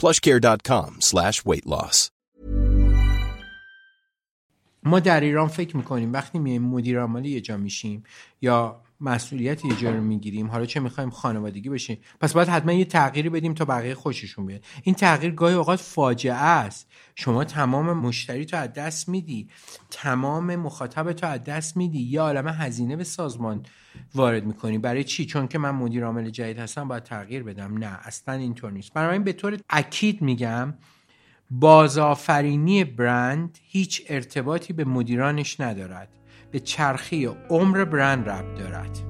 plushcare.com slash. ما در ایران فکر می‌کنیم وقتی میایم مدیر عامل یه جا میشیم یا مسئولیت یه جا رو می‌گیریم حالا چه می‌خوایم خانوادگی بشیم پس باید حتما یه تغییری بدیم تا بقیه خوششون بیاد این تغییر گاهی اوقات فاجعه است شما تمام مشتری تو از دست میدی تمام مخاطب تو از دست میدی یه عالم هزینه به سازمان وارد می‌کنی. برای چی؟ چون که من مدیر عامل جدید هستم باید تغییر بدم. نه اصلا اینطور نیست. برای این به طور اکید میگم بازآفرینی برند هیچ ارتباطی به مدیرانش ندارد. به چرخی عمر برند ربط دارد.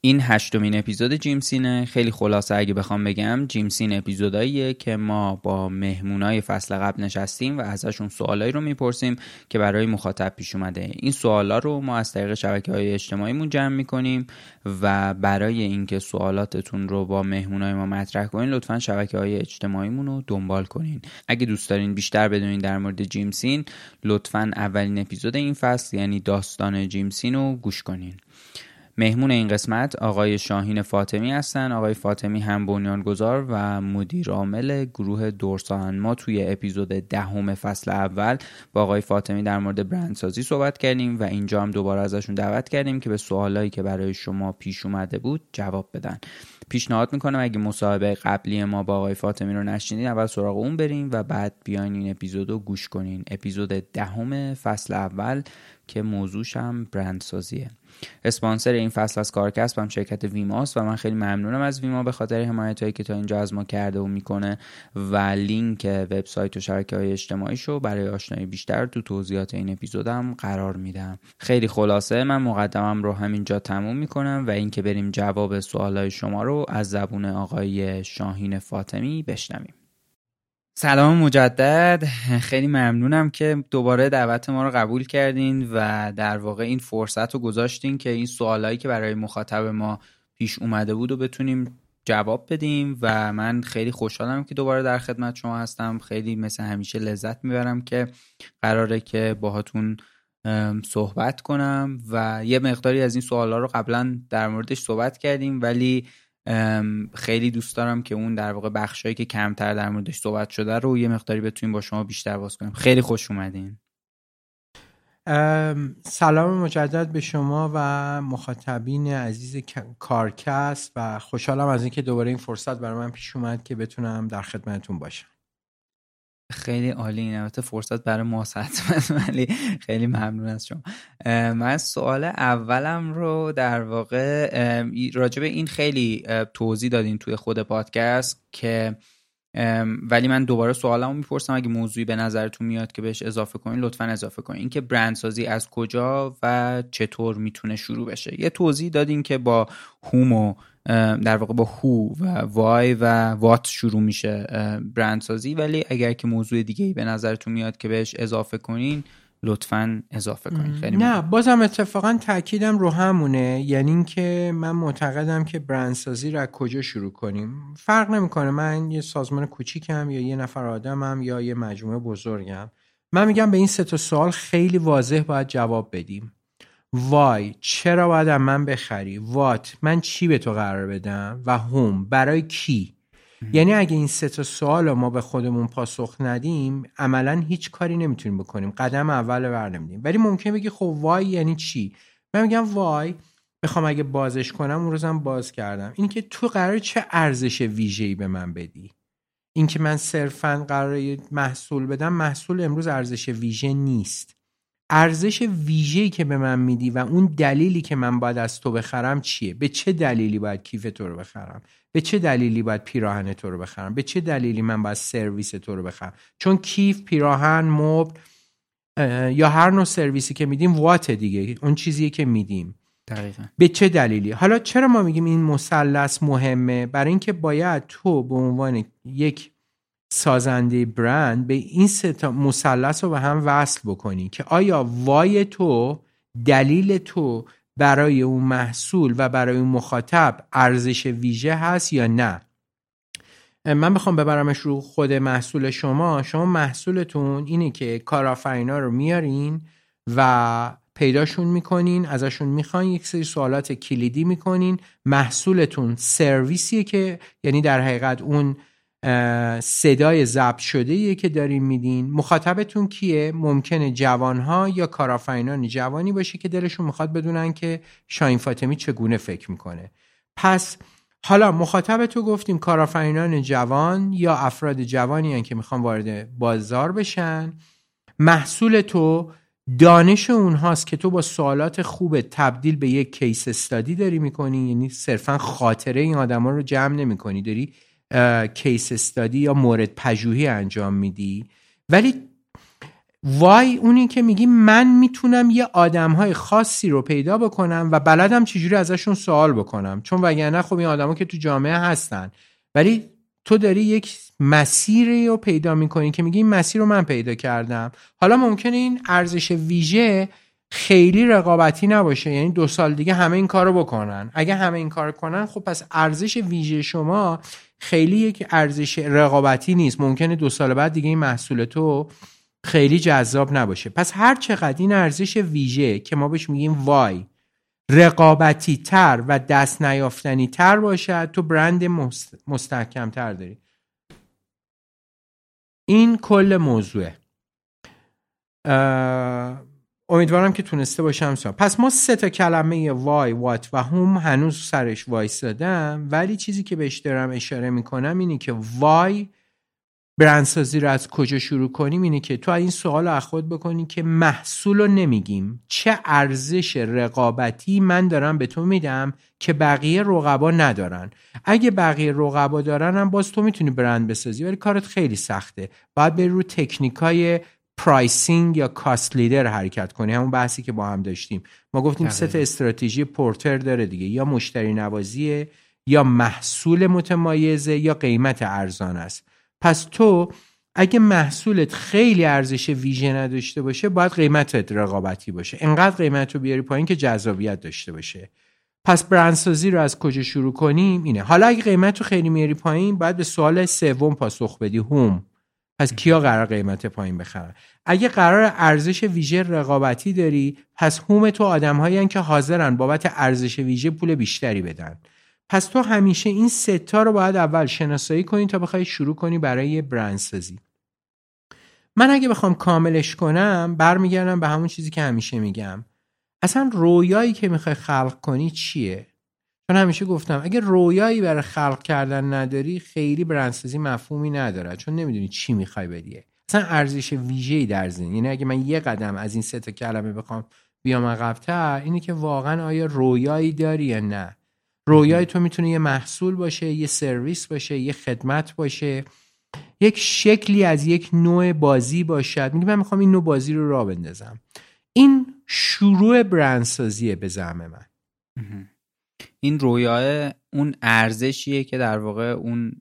این هشتمین اپیزود جیمسینه خیلی خلاصه اگه بخوام بگم جیمسین اپیزوداییه که ما با مهمونای فصل قبل نشستیم و ازشون سوالایی رو می‌پرسیم که برای مخاطب پیش اومده. این سوالا رو ما از طریق شبکه های اجتماعیمون جمع می‌کنیم و برای اینکه سوالاتتون رو با مهمونای ما مطرح کنین لطفا شبکه های اجتماعیمون رو دنبال کنین. اگه دوست دارین بیشتر بدونین در مورد جیمسین لطفا اولین اپیزود این فصل یعنی داستان جیمسین رو گوش کنین. مهمون این قسمت آقای شاهین فاطمی هستن. آقای فاطمی هم بنیانگذار و مدیر عامل گروه دورسان. ما توی اپیزود دهم فصل اول با آقای فاطمی در مورد برندسازی صحبت کردیم و اینجا هم دوباره ازشون دعوت کردیم که به سوالایی که برای شما پیش اومده بود جواب بدن. پیشنهاد می‌کنم اگه مصاحبه قبلی ما با آقای فاطمی رو نشنیدین اول سراغ اون بریم و بعد بیاین این اپیزود رو گوش کنین. اپیزود دهم فصل اول که موضوعش هم برندسازیه. اسپانسر این فصل از کارکسب هم شرکت ویماست و من خیلی ممنونم از ویما به خاطر حمایت هایی که تا اینجا از ما کرده و می‌کنه و لینک وبسایت و شبکه های اجتماعیشو برای آشنایی بیشتر تو توضیحات این اپیزودم قرار میدم. خیلی خلاصه من مقدمم رو همینجا تموم می‌کنم و اینکه بریم جواب سوالای شما رو از زبون آقای شاهین فاطمی بشنویم. سلام مجدد. خیلی ممنونم که دوباره دعوت ما رو قبول کردین و در واقع این فرصت رو گذاشتین که این سوالایی که برای مخاطب ما پیش اومده بود و بتونیم جواب بدیم و من خیلی خوشحالم که دوباره در خدمت شما هستم. خیلی مثل همیشه لذت می‌برم که قراره که باهاتون صحبت کنم و یه مقداری از این سوالا رو قبلا در موردش صحبت کردیم ولی خیلی دوست دارم که اون در واقع بخشایی که کمتر در موردش صحبت شده رو یه مقداری بتونیم با شما بیشتر باز کنیم. خیلی خوش اومدین. سلام مجدد به شما و مخاطبین عزیز کارکست و خوشحالم از اینکه دوباره این فرصت برای من پیش اومد که بتونم در خدمتتون باشم. خیلی عالی این البته فرصت برای حتما ولی خیلی ممنون از شما. من سوال اولم رو در واقع راجع به این خیلی توضیح دادین توی خود پادکست که ولی من دوباره سوالمو می‌پرسم اگه موضوعی به نظرتون میاد که بهش اضافه کنین لطفا اضافه کنین. اینکه برندسازی از کجا و چطور می‌تونه شروع بشه. یه توضیح دادین که با هوم و در واقع با هو و وای و وات شروع میشه برندسازی. ولی اگر که موضوع دیگه ای به نظرتون میاد که بهش اضافه کنین لطفا اضافه کنید. خیلی نه بازم اتفاقا تاکیدم رو همونه. یعنی اینکه من معتقدم که برندسازی رو از کجا شروع کنیم. فرق نمی‌کنه. من یه سازمان کوچیکم یا یه نفر آدمم یا یه مجموعه بزرگم. من میگم به این سه تا سوال خیلی واضح باید جواب بدیم. وای چرا باید من بخری؟ وات؟ من چی به تو قرار بدم؟ و هوم؟ برای کی؟ یعنی اگه این سه تا سوال ما به خودمون پاسخ ندیم عملا هیچ کاری نمی‌تونیم بکنیم. قدم اول ور نمیدیم ولی ممکنه بگی خب وای یعنی چی؟ من میگم وای بخوام اگه بازش کنم اون روزم باز کردم. این که تو قرار چه ارزش ویژه‌ای به من بدی؟ اینکه من صرفا قرار محصول بدم محصول امروز ارزش ویژه نیست. ارزش ویژه‌ای که به من میدی و اون دلیلی که من باید از تو بخرم چیه؟ به چه دلیلی باید کیف تو رو بخرم؟ به چه دلیلی باید پیراهن تو رو بخرم؟ به چه دلیلی من باید سرویس تو رو بخرم؟ چون کیف پیراهن مبل یا هر نوع سرویسی که میدیم وات دیگه. اون چیزیه که میدیم. دقیقا. به چه دلیلی؟ حالا چرا ما میگیم این مثلث مهمه؟ برای اینکه باید تو به عنوان یک سازنده برند به این سه تا مثلث رو به هم وصل بکنی که آیا وای تو دلیل تو برای اون محصول و برای اون مخاطب ارزش ویژه هست یا نه؟ من بخوام ببرمش رو خود محصول شما. شما محصولتون اینه که کارآفرینا رو میارین و پیداشون می‌کنین ازشون می‌خواین یک سری سوالات کلیدی می‌کنین. محصولتون سرویسیه که یعنی در حقیقت اون صدای ضبط شده که داریم میدین. مخاطبتون کیه؟ ممکنه جوانها یا کارآفرینان جوانی باشه که دلشون می‌خواد بدونن که شاین فاطمی چگونه فکر می‌کنه. پس حالا مخاطب تو گفتیم کارآفرینان جوان یا افراد جوانی هن که می‌خوان وارد بازار بشن. محصول تو دانش اونهاست که تو با سوالات خوب تبدیل به یک کیس استادی داری می‌کنی. یعنی صرفا خاطره این آدما رو جمع نمی‌کنی. داری کیس استادی یا مورد پژوهی انجام میدی. ولی وای اونی که میگی من می‌تونم یه آدم های خاصی رو پیدا بکنم و بلدم چجوری ازشون سوال بکنم. چون وگرنه خب این آدما که تو جامعه هستن. ولی تو داری یک مسیری رو پیدا می‌کنی که میگی این مسیر رو من پیدا کردم. حالا ممکنه این ارزش ویژه خیلی رقابتی نباشه. یعنی دو سال دیگه همه این کارو بکنن. اگه همه این کار کنن خب پس ارزش ویژه شما خیلی یک ارزش رقابتی نیست. ممکنه دو سال بعد دیگه این محصول تو خیلی جذاب نباشه. پس هر چقدر این ارزش ویژه که ما بهش میگیم وای رقابتی تر و دست نیافتنی تر باشد تو برند مستحکم تر داری. این کل موضوعه. امیدوارم که تونسته باشم سا. پس ما سه تا کلمه وای وات و هم هنوز سرش وایستادم. ولی چیزی که بهش دارم اشاره می‌کنم اینه که وای برندسازی رو از کجا شروع کنیم اینه که تو این سوال رو خود بکنی که محصول رو نمیگیم. چه ارزش رقابتی من دارم به تو میدم که بقیه رقبا ندارن. اگه بقیه رقبا دارن هم باز تو می‌تونی برند بسازی ولی کارت خیلی سخته. باید بری رو تکنیکای pricing یا cost leader حرکت کنی همون بحثی که با هم داشتیم. ما گفتیم سه تا استراتژی پورتر داره دیگه. یا مشتری نوازیه یا محصول متمایزه یا قیمت ارزان است. پس تو اگه محصولت خیلی ارزش ویژه نداشته باشه باید قیمتت رقابتی باشه. انقدر قیمت رو بیاری پایین که جذابیت داشته باشه. پس برندسازی رو از کجا شروع کنیم؟ اینه. حالا اگه قیمت رو خیلی میاری پایین باید به سوال سوم پاسخ بدی. هوم. پس کیا قرار قیمت پایین بخرن؟ اگه قرار ارزش ویژه رقابتی داری پس هوم تو آدمهایی که حاضرن بابت ارزش ویژه پول بیشتری بدن. پس تو همیشه این ستا رو باید اول شناسایی کنی تا بخوای شروع کنی برای برندسازی من اگه بخوام کاملش کنم برمیگردم به همون چیزی که همیشه میگم. اصلا رویایی که می‌خوای خلق کنی چیه؟ چون همیشه گفتم اگه رویایی برای خلق کردن نداری خیلی برندسازی مفهومی نداره. چون نمی‌دونی چی می‌خوای بدیه اصلا ارزش ویژه‌ای در زندگی یعنی اگه من یه قدم از این سه تا کلمه بخوام بیام عقبتر اینه که واقعا آیا رویایی داری یا نه. رویای تو می‌تونه یه محصول باشه یه سرویس باشه یه خدمت باشه. یک شکلی از یک نوع بازی باشد. میگه من می‌خوام این نوع بازی رو را بندازم. این شروع برندسازیه به زعم من. این رویاه اون ارزشیه که در واقع اون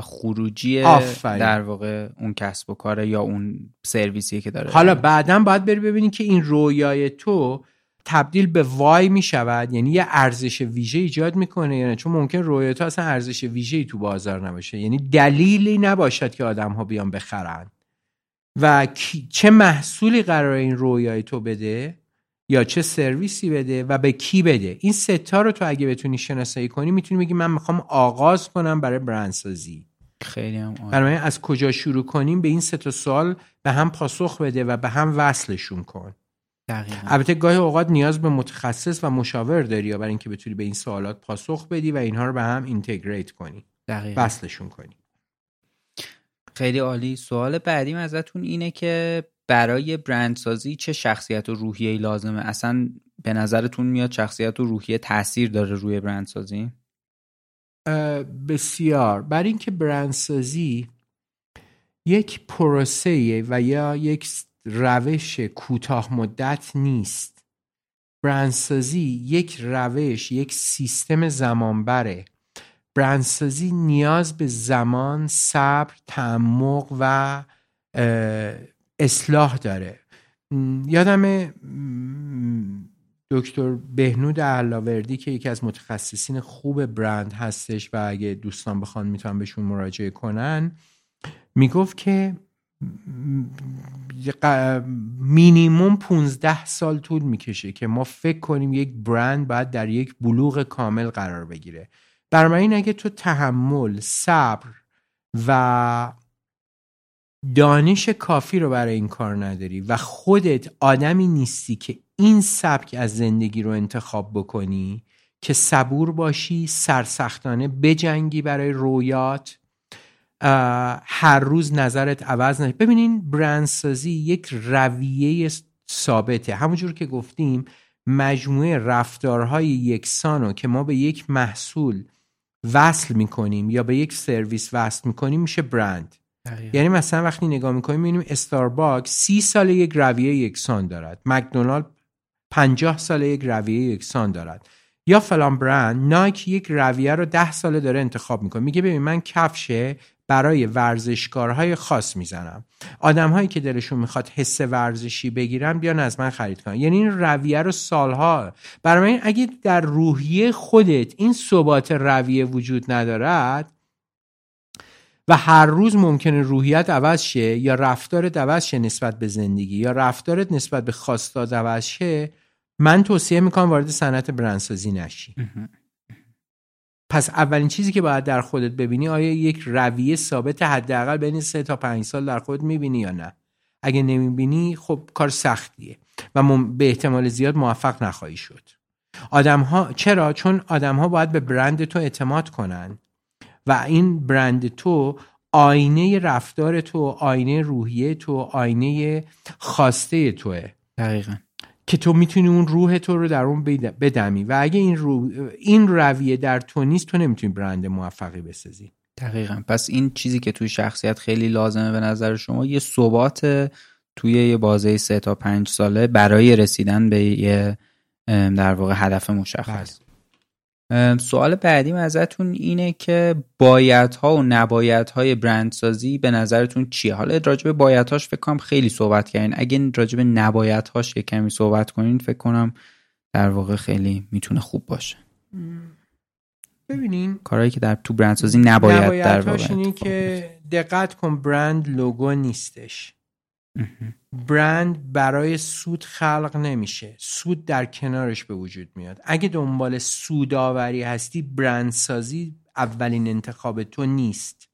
خروجی آفرین. در واقع اون کسب و کاره یا اون سرویسی که داره. حالا بعدا باید بری ببینی که این رویای تو تبدیل به وای می شود یعنی یه ارزش ویژه ایجاد می‌کنه یعنی چون ممکن رویای تو اصلا ارزش ویژه‌ای تو بازار نباشه. یعنی دلیلی نباشد که آدم ها بیان بخرن. و چه محصولی قرار این رویای تو بده؟ یا چه سرویسی بده و به کی بده. این ستا رو تو اگه بتونی شناسایی کنی می‌تونی بگی من می‌خوام آغاز کنم برای برندسازی. خیلی هم. برای از کجا شروع کنیم؟ به این سه تا سوال به هم پاسخ بده و به هم وصلشون کن. دقیقاً. البته گاهی اوقات نیاز به متخصص و مشاور داری یا برای اینکه بتونی به این سوالات پاسخ بدی و اینها رو به هم اینتگریت کنی. دقیقاً. وصلشون کنی. خیلی عالی. سوال بعدیم ازتون اینه که برای برندسازی چه شخصیت و روحیه‌ای لازمه؟ اصلا به نظرتون میاد شخصیت و روحیه تاثیر داره روی برندسازی؟ بسیار. برای اینکه برندسازی یک پروسه و یا یک روش کوتاه مدت نیست. برندسازی یک روش یک سیستم زمانبره. برندسازی نیاز به زمان صبر تعمق و اصلاح داره. یادم دکتر بهنود علاوردی که یکی از متخصصین خوب برند هستش و اگه دوستان بخوان می‌تونن بهشون مراجعه کنن می‌گفت که مینیموم 15 سال طول می‌کشه که ما فکر کنیم یک برند باید در یک بلوغ کامل قرار بگیره. بنابراین اگه تو تحمل صبر و دانش کافی رو برای این کار نداری و خودت آدمی نیستی که این سبک از زندگی رو انتخاب بکنی که صبور باشی سرسختانه بجنگی برای رویات هر روز نظرت عوض نشه. ببینین برندسازی یک رویه ثابته. همونجور که گفتیم مجموعه رفتارهای یکسانو که ما به یک محصول وصل می‌کنیم یا به یک سرویس وصل می‌کنیم میشه برند. یعنی مثلا وقتی نگاه می‌کنیم می‌بینیم استارباکس سی سال یک رویه یکسان دارد. مکدونالد پنجاه سال یک رویه یکسان دارد. یا فلان برند نایک یک رویه رو ده ساله داره انتخاب می‌کنه. میگه ببین من کفشه برای ورزشکارهای خاص می‌زنم. آدم هایی که دلشون می‌خواد حس ورزشی بگیرن بیان از من خرید کنن. یعنی این رویه رو سالها برای من اگه در روحیه خودت این ثبات رویه وجود ندارد و هر روز ممکنه روحیت عوض شه یا رفتارت عوض شه نسبت به زندگی یا رفتارت نسبت به خواستات عوض شه من توصیه می‌کنم وارد صنعت برندسازی نشی. پس اولین چیزی که باید در خودت ببینی آیا یک رویه ثابت حداقل بین سه تا پنج سال در خودت می‌بینی یا نه؟ اگه نمی‌بینی خب کار سختیه و مم- به احتمال زیاد موفق نخواهی شد. آدم ها چرا؟ چون آدم ها باید به برند تو اعتماد کنن و این برند تو آینه رفتار تو آینه روحیه تو آینه خواسته توه. دقیقا. که تو می‌تونی اون روح تو رو در اون بد- بدمی. و اگه این رو... این رویه در تو نیست تو نمی‌تونی برند موفقی بسازی. دقیقا. پس این چیزی که توی شخصیت خیلی لازمه به نظر شما یه ثبات توی یه بازه سه تا پنج ساله برای رسیدن به یه در واقع هدف مشخص. ام، سوال بعدیم ازتون اینه که بایدها و نبایدهای برندسازی به نظرتون چیه؟ حالا راجع به بایدهاش فکر کنم خیلی صحبت کردین. اگه راجع به نبایدهاش یه کمی صحبت کنین فکر کنم در واقع خیلی می‌تونه خوب باشه. ببینین کارهایی که در تو برندسازی نباید در نبایدهاش واقع اینه که دقت کن برند لوگو نیستش. برند برای سود خلق نمیشه. سود در کنارش به وجود میاد. اگه دنبال سوداوری هستی برندسازی اولین انتخاب تو نیست.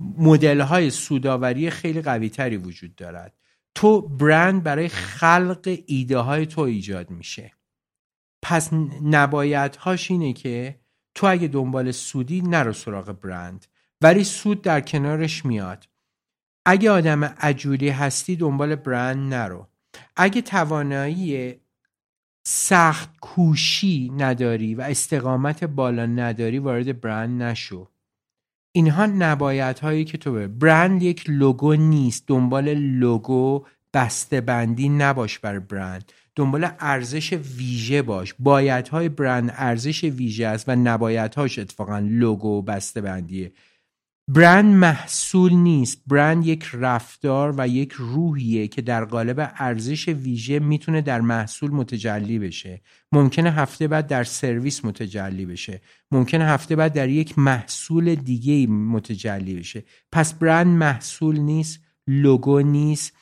مدل های سوداوری خیلی قوی تری وجود دارد. تو برند برای خلق ایده های تو ایجاد میشه. پس نبایدهاش اینه که تو اگه دنبال سودی نرو سراغ برند. ولی سود در کنارش میاد. اگه آدم عجولی هستی دنبال برند نرو. اگه توانایی سخت کوشی نداری و استقامت بالا نداری وارد برند نشو. اینها نباید هایی که تو به برند یک لوگو نیست. دنبال لوگو بسته بندی نباش بر برند. دنبال ارزش ویژه باش. بایدهای برند ارزش ویژه است و نبایدهاش اتفاقا لوگو بسته بندیه برند محصول نیست. برند یک رفتار و یک روحیه که در قالب ارزش ویژه می‌تونه در محصول متجلی بشه. ممکنه هفته بعد در سرویس متجلی بشه. ممکنه هفته بعد در یک محصول دیگه متجلی بشه. پس برند محصول نیست لوگو نیست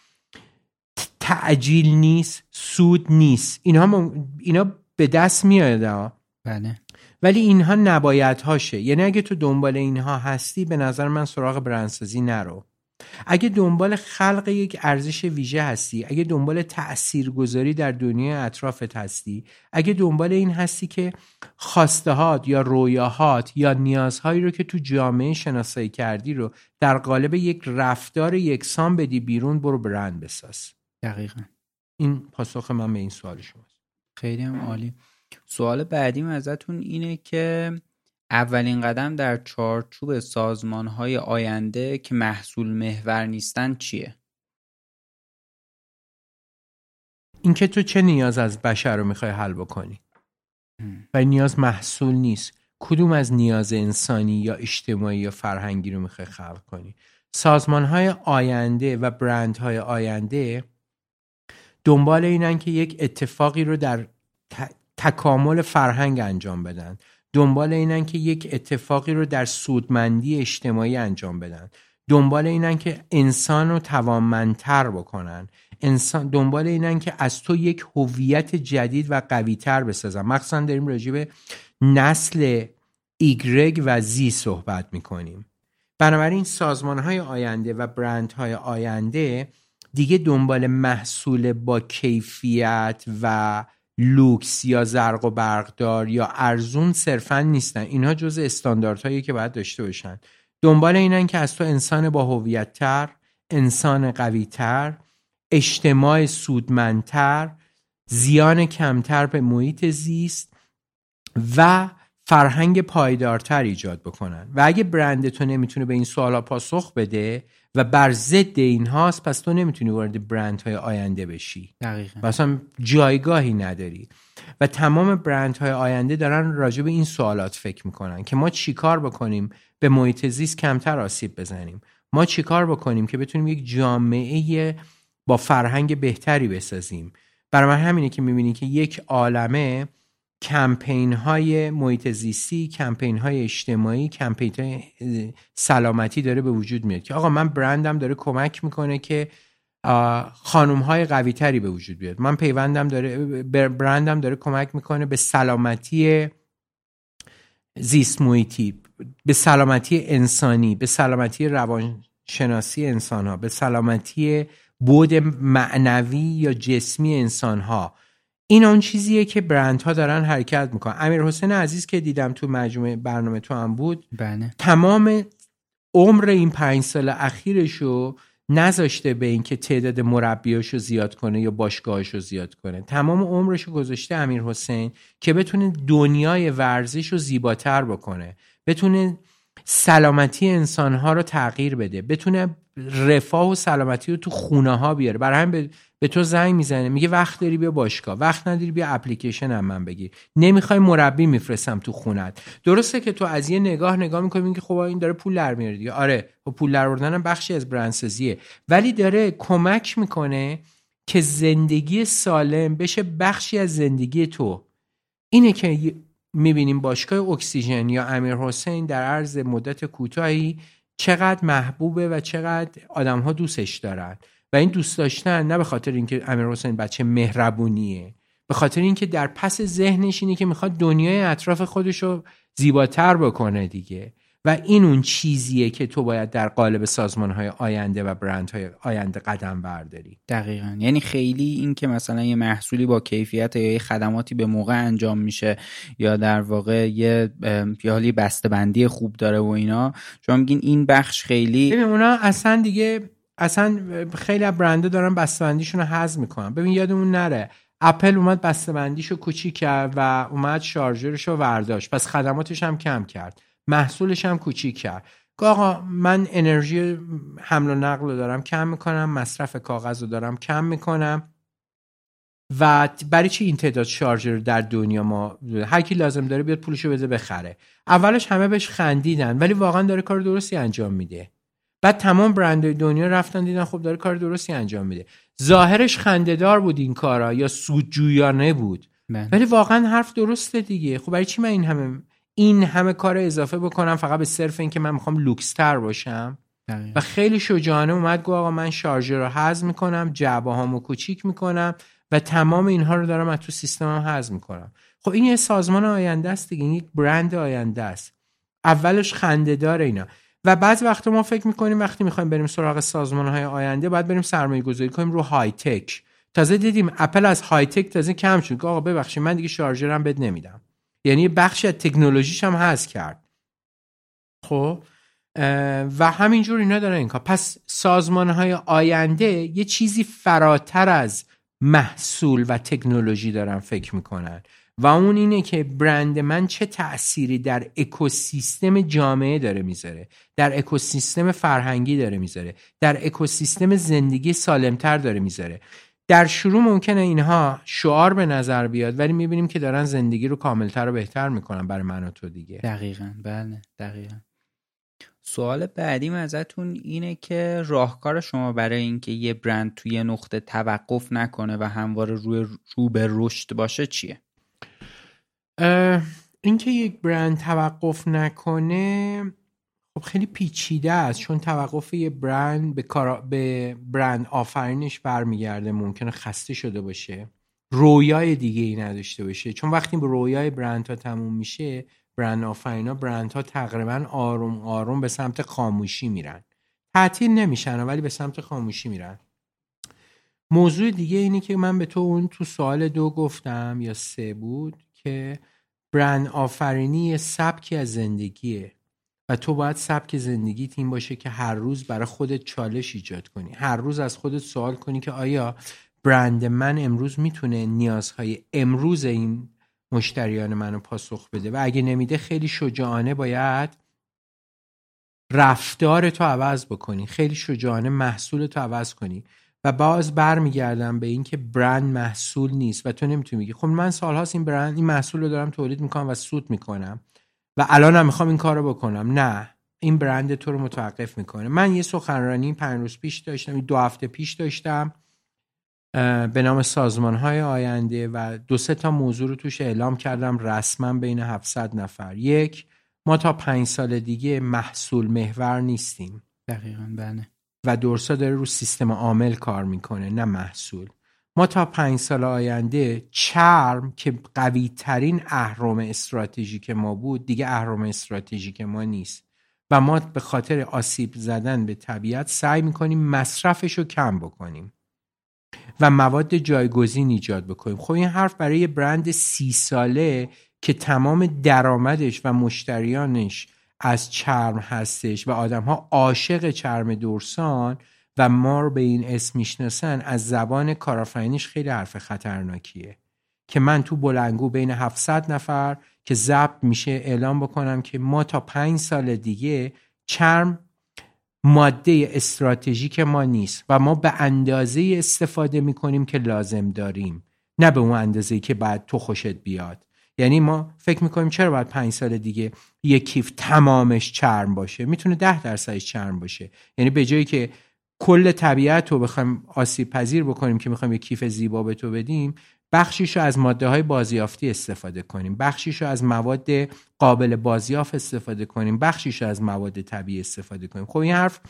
تعجیل نیست سود نیست. اینها, اینا به دست میاد بله. ولی اینها نباید هاشه یعنی اگه تو دنبال اینها هستی به نظر من سراغ برندسازی نرو. اگه دنبال خلق یک ارزش ویژه هستی اگه دنبال تاثیرگذاری در دنیای اطرافت هستی اگه دنبال این هستی که خواستهات یا رویاهات یا نیازهایی رو که تو جامعه شناسایی کردی رو در قالب یک رفتار یکسان بدی بیرون برو برند بساز. دقیقا. این پاسخ من به این سوال شماست. خیلی هم عالی. سوال بعدیم ازتون اینه که اولین قدم در چارچوب سازمان های آینده که محصول محور نیستن چیه؟ اینکه تو چه نیاز از بشر رو می‌خوای حل بکنی؟ و نیاز محصول نیست. کدوم از نیاز انسانی یا اجتماعی یا فرهنگی رو می‌خوای خلق کنی؟ سازمان های آینده و برند های آینده دنبال اینن که یک اتفاقی رو در تکامل فرهنگ انجام بدن. دنبال اینن که یک اتفاقی رو در سودمندی اجتماعی انجام بدن. دنبال اینن که انسان رو توانمندتر بکنن. انسان دنبال اینن که از تو یک هویت جدید و قویتر بسازن. مخصوصا داریم راجع به نسل ایگرگ و زی صحبت می‌کنیم. بنابراین سازمان های آینده و برند های آینده دیگه دنبال محصول با کیفیت و لوکس یا زرق و برقدار یا ارزون صرفا نیستن. اینها جز استانداردهایی که باید داشته باشن. دنبال اینن که از تو انسان با هویتتر انسان قویتر اجتماع سودمندتر زیان کمتر به محیط زیست و فرهنگ پایدارتر ایجاد بکنن. و اگه برند تو نمی‌تونه به این سوالا پاسخ بده و بر ضد این هاست پس تو نمی‌تونی وارد برند های آینده بشی. دقیقا. مثلا جایگاهی نداری. و تمام برند های آینده دارن راجع به این سوالات فکر می‌کنن که ما چیکار بکنیم به محیط زیست کمتر آسیب بزنیم؟ ما چیکار بکنیم که بتونیم یک جامعه با فرهنگ بهتری بسازیم؟ برای من همینه که می‌بینی که یک عالمه کمپین های محیط زیستی کمپین های اجتماعی کمپین های سلامتی داره به وجود میاد که آقا من برندم داره کمک می‌کنه که خانوم های قوی تری به وجود بیاد. من پیوندم داره برندم داره کمک می‌کنه به سلامتی زیست محیطی به سلامتی انسانی به سلامتی روانشناسی انسان ها به سلامتی بود معنوی یا جسمی انسان ها این اون چیزیه که برندها دارن حرکت می‌کنن. امیر حسین عزیز که دیدم تو مجموعه برنامه تو هم بود بله. تمام عمر این پنج سال اخیرشو نذاشته به اینکه تعداد مربیاشو زیاد کنه یا باشگاهاشو زیاد کنه. تمام عمرشو گذاشته امیر حسین که بتونه دنیای ورزش رو زیباتر بکنه. بتونه سلامتی انسانها رو تغییر بده. بتونه رفاه و سلامتی رو تو خونه ها بیاره. برای همین به تو زنگ می‌زنه. میگه وقت داری بیا باشگاه. وقت نداری بیا اپلیکیشن هم من بگیر. نمی‌خوای مربی میفرستم تو خونت. درسته که تو از یه نگاه نگاه می‌کنی میگه خب این داره پول در میاره دیگه. آره خب پول در هم بخشی از برندسازیه ولی داره کمک می‌کنه که زندگی سالم بشه بخشی از زندگی تو. اینه که می‌بینیم باشگاه اکسیژن یا امیر حسین در عرض مدت کوتاهی چقدر محبوبه و چقدر آدم ها دوستش دارن. و این دوست داشتن نه به خاطر اینکه امیر حسین بچه مهربونیه به خاطر اینکه در پس ذهنش اینه که می‌خواد دنیای اطراف خودش رو زیباتر بکنه دیگه. و این اون چیزیه که تو باید در قالب سازمان های آینده و برند های آینده قدم برداری. دقیقا. یعنی خیلی این که مثلا یه محصولی با کیفیت یا یه خدماتی به موقع انجام میشه یا در واقع یه یا حالی بندی خوب داره و اینا شما میگین این بخش خیلی ببین اونا اصلا دیگه اصلا خیلی از برنده دارن بسته‌بندیشون رو حذف می‌کنن. ببین یادمون نره اپل اومد بسته‌بندیشو کوچیک کرد و اومد شارژرش رو ورداشت. پس خدماتش هم کم کرد. محصولش هم کوچیک کرد. آقا من انرژی حمل و نقل رو دارم کم می‌کنم مصرف کاغذ رو دارم کم می‌کنم. و برای چی این تعداد شارژر در دنیا ما هر کی لازم داره بیاد پولشو بده بخره. اولش همه بهش خندیدن ولی واقعا داره کار درستی انجام میده. بعد تمام برند دنیا رفتن دیدن خب داره کار درستی انجام میده. ظاهرش خندهدار بود این کارا یا سودجویانه بود. بله. ولی واقعا حرف درسته دیگه. خب برای چی من این همه این همه کار اضافه بکنم فقط به صرف اینکه من می‌خوام لوکستر باشم. دقیقاً. و خیلی شجاعانه اومد گفت آقا من شارژر رو حذف می‌کنم جعبه هامو کوچیک می‌کنم و تمام اینها رو دارم از تو سیستمم حذف می‌کنم. خب این یه سازمان آینده است دیگه این یک برند آینده است. اولش خنده داره اینا. و بعضی وقت ما فکر می‌کنیم وقتی می‌خوایم بریم سراغ سازمان های آینده باید بریم سرمایه گذاری کنیم رو های تک تازه دیدیم اپل از های تک تازه کم شد. آقا ببخشید من دیگه شارژرم بد نمیدم. یعنی بخشی از تکنولوژیش هم حذف کرد. خب و همینجور اینا دارن این کار. پس سازمان های آینده یه چیزی فراتر از محصول و تکنولوژی دارن فکر می‌کنن. و اون اینه که برند من چه تأثیری در اکوسیستم جامعه داره می‌ذاره در اکوسیستم فرهنگی داره می‌ذاره در اکوسیستم زندگی سالمتر داره می‌ذاره. در شروع ممکنه اینها شعار به نظر بیاد ولی می‌بینیم که دارن زندگی رو کاملتر و بهتر می‌کنن برای من و تو دیگه. دقیقا بله دقیقا. سوال بعدیم ازتون اینه که راهکار شما برای اینکه یه برند توی یه نقطه توقف نکنه و همواره روی رو به رشد باشه چیه؟ اینکه یک برند توقف نکنه خب خیلی پیچیده است چون توقف یه برند به, کار... به برند آفرینش برمیگرده ممکنه خسته شده باشه. رویای دیگه ای نداشته باشه. چون وقتی به رویای برند ها تموم میشه برند آفرینا برند ها تقریبا آروم آروم به سمت خاموشی میرن. تعطیل نمیشن ولی به سمت خاموشی میرن. موضوع دیگه اینه که من به تو اون تو سوال دو گفتم یا سه بود که برند آفرینی سبکی از زندگیه. و تو باید سبک زندگیت این باشه که هر روز برای خودت چالش ایجاد کنی. هر روز از خودت سوال کنی که آیا برند من امروز می‌تونه نیازهای امروز این مشتریان منو پاسخ بده؟ و اگه نمیده خیلی شجاعانه باید رفتار تو عوض بکنی. خیلی شجاعانه محصول تو عوض کنی. و باز برمیگردم به اینکه برند محصول نیست. و تو نمی‌تونی بگی. خب من سالهاست این برند این محصول رو دارم تولید می‌کنم و سود می‌کنم. و الانم می‌خوام این کار رو بکنم. نه این برند تو رو متوقف می‌کنه. من یه سخنرانی پنج روز پیش داشتم دو هفته پیش داشتم به نام سازمان های آینده و دو سه تا موضوع رو توش اعلام کردم رسما بین 700 نفر. یک ما تا پنج سال دیگه محصول محور نیستیم. دقیقا بله. و دورسا داره رو سیستم عامل کار می‌کنه نه محصول. ما تا پنج سال آینده چرم که قوی ترین اهرم استراتژیک ما بود دیگه اهرم استراتژیک ما نیست. و ما به خاطر آسیب زدن به طبیعت سعی می‌کنیم مصرفش رو کم بکنیم و مواد جایگزین ایجاد بکنیم. خب این حرف برای برند سی ساله که تمام درآمدش و مشتریانش از چرم هستش و آدم ها عاشق چرم دورسان و ما رو به این اسم می‌شناسن از زبان کارآفرینیش خیلی حرف خطرناکیه. که من تو بلنگو بین 700 نفر که ضبط میشه اعلام بکنم که ما تا پنج سال دیگه چرم ماده استراتژیک ما نیست و ما به اندازه استفاده می‌کنیم که لازم داریم. نه به اون اندازه که بعد تو خوشت بیاد. یعنی ما فکر می‌کنیم چرا باید پنج سال دیگه یک کیف تمامش چرم باشه؟ می‌تونه ده درصدش چرم باشه. یعنی به جایی که کل طبیعت رو بخوایم آسیب پذیر بکنیم که می‌خوایم یک کیف زیبا به تو بدیم بخشیش رو از ماده های بازیافتی استفاده کنیم. بخشیش رو از مواد قابل بازیافت استفاده کنیم. بخشیش رو از مواد طبیعی استفاده کنیم. خب این حرف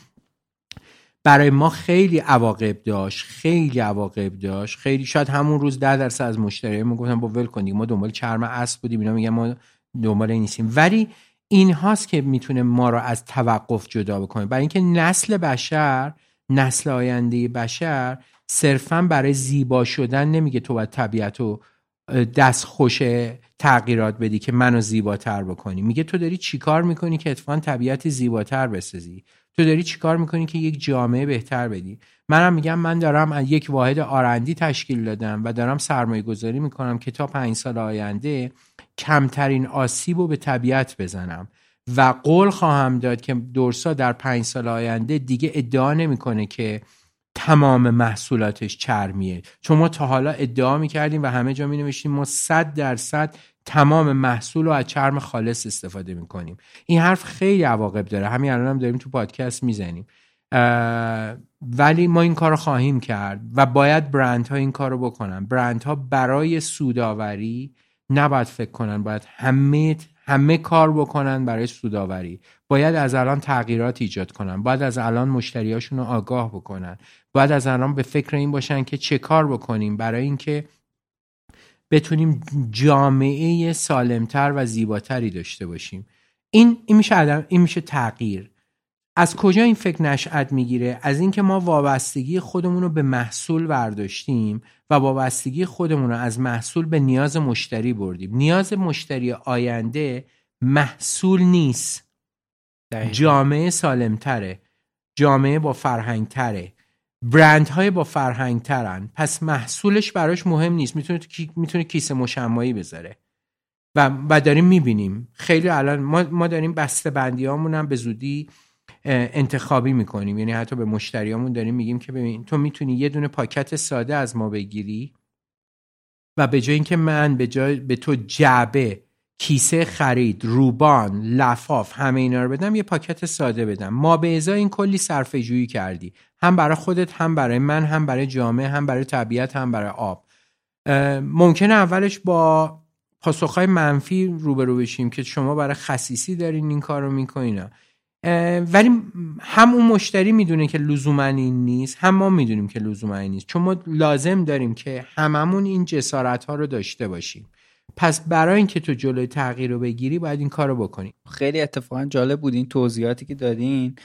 برای ما خیلی عواقب داشت خیلی عواقب داشت. خیلی شاید همون روز ده درصد از مشتریان گفتن با ول کنیم ما دنبال چرم اسب بودیم اینا میگن ما دنبال نیستیم. ولی این هاست که می‌تونه ما رو از توقف جدا بکنه. برای اینکه نسل بشر نسل آینده بشر صرفا برای زیبا شدن نمیگه تو باید طبیعت رو دست خوش تغییرات بدی که منو زیباتر بکنی. میگه تو داری چیکار می‌کنی که اتفاقا طبیعت زیباتر بسازی؟ تو داری چیکار می‌کنی که یک جامعه بهتر بدی؟ منم میگم من دارم یک واحد آرندی تشکیل دادم و دارم سرمایه گذاری می‌کنم که تا پنج سال آینده کمترین آسیب رو به طبیعت بزنم. و قول خواهم داد که دورسا در پنج سال آینده دیگه ادعا نمی‌کنه که تمام محصولاتش چرمیه. چون ما تا حالا ادعا می‌کردیم و همه جا می نوشتیم ما صد درصد تمام محصول رو از چرم خالص استفاده می‌کنیم. این حرف خیلی عواقب داره. همین الان هم داریم تو پادکست می‌زنیم. ولی ما این کار خواهیم کرد و باید برند ها این کار رو بکنن. برند ها برای سوداوری نباید فکر کنن. باید همه همه کار بکنن برای سوداوری. باید از الان تغییرات ایجاد کنن. باید از الان مشتریاشون رو آگاه بکنن. باید از الان به فکر این باشن که چه کار بکنیم برای اینکه بتونیم جامعه سالمتر و زیباتری داشته باشیم. این این میشه این میشه تغییر. از کجا این فکر نشأت می‌گیره؟ از اینکه ما وابستگی خودمون رو به محصول برداشتیم و وابستگی خودمون رو از محصول به نیاز مشتری بردیم. نیاز مشتری آینده محصول نیست. جامعه سالمتره. جامعه با فرهنگ تره برند های با فرهنگ ترن پس محصولش براش مهم نیست. می‌تونه می‌تونه کیسه مشمایی بذاره. و و داریم می‌بینیم. خیلی الان ما, ما داریم بسته بندی هم به زودی انتخابی می‌کنیم. یعنی حتی به مشتریامون داریم میگیم که ببین تو می‌تونی یه دونه پاکت ساده از ما بگیری و به جای اینکه من به جای به تو جعبه کیسه خرید روبان لفاف همه اینا رو بدم یه پاکت ساده بدم. ما به ازای این کلی صرفه جویی کردی. هم برای خودت هم برای من هم برای جامعه هم برای طبیعت هم برای آب. ممکنه اولش با پاسخهای منفی روبرو بشیم که شما برای خصیصی دارین این کار رو می‌کنین. ولی هم اون مشتری می‌دونه که لزوما این نیست هم ما می‌دونیم که لزوما این نیست. چون ما لازم داریم که هممون این جسارت ها رو داشته باشیم. پس برای اینکه تو جلوی تغییر رو بگیری باید این کار رو بکنی. خیلی اتفاقا جالب بود این توضیحاتی که دادین.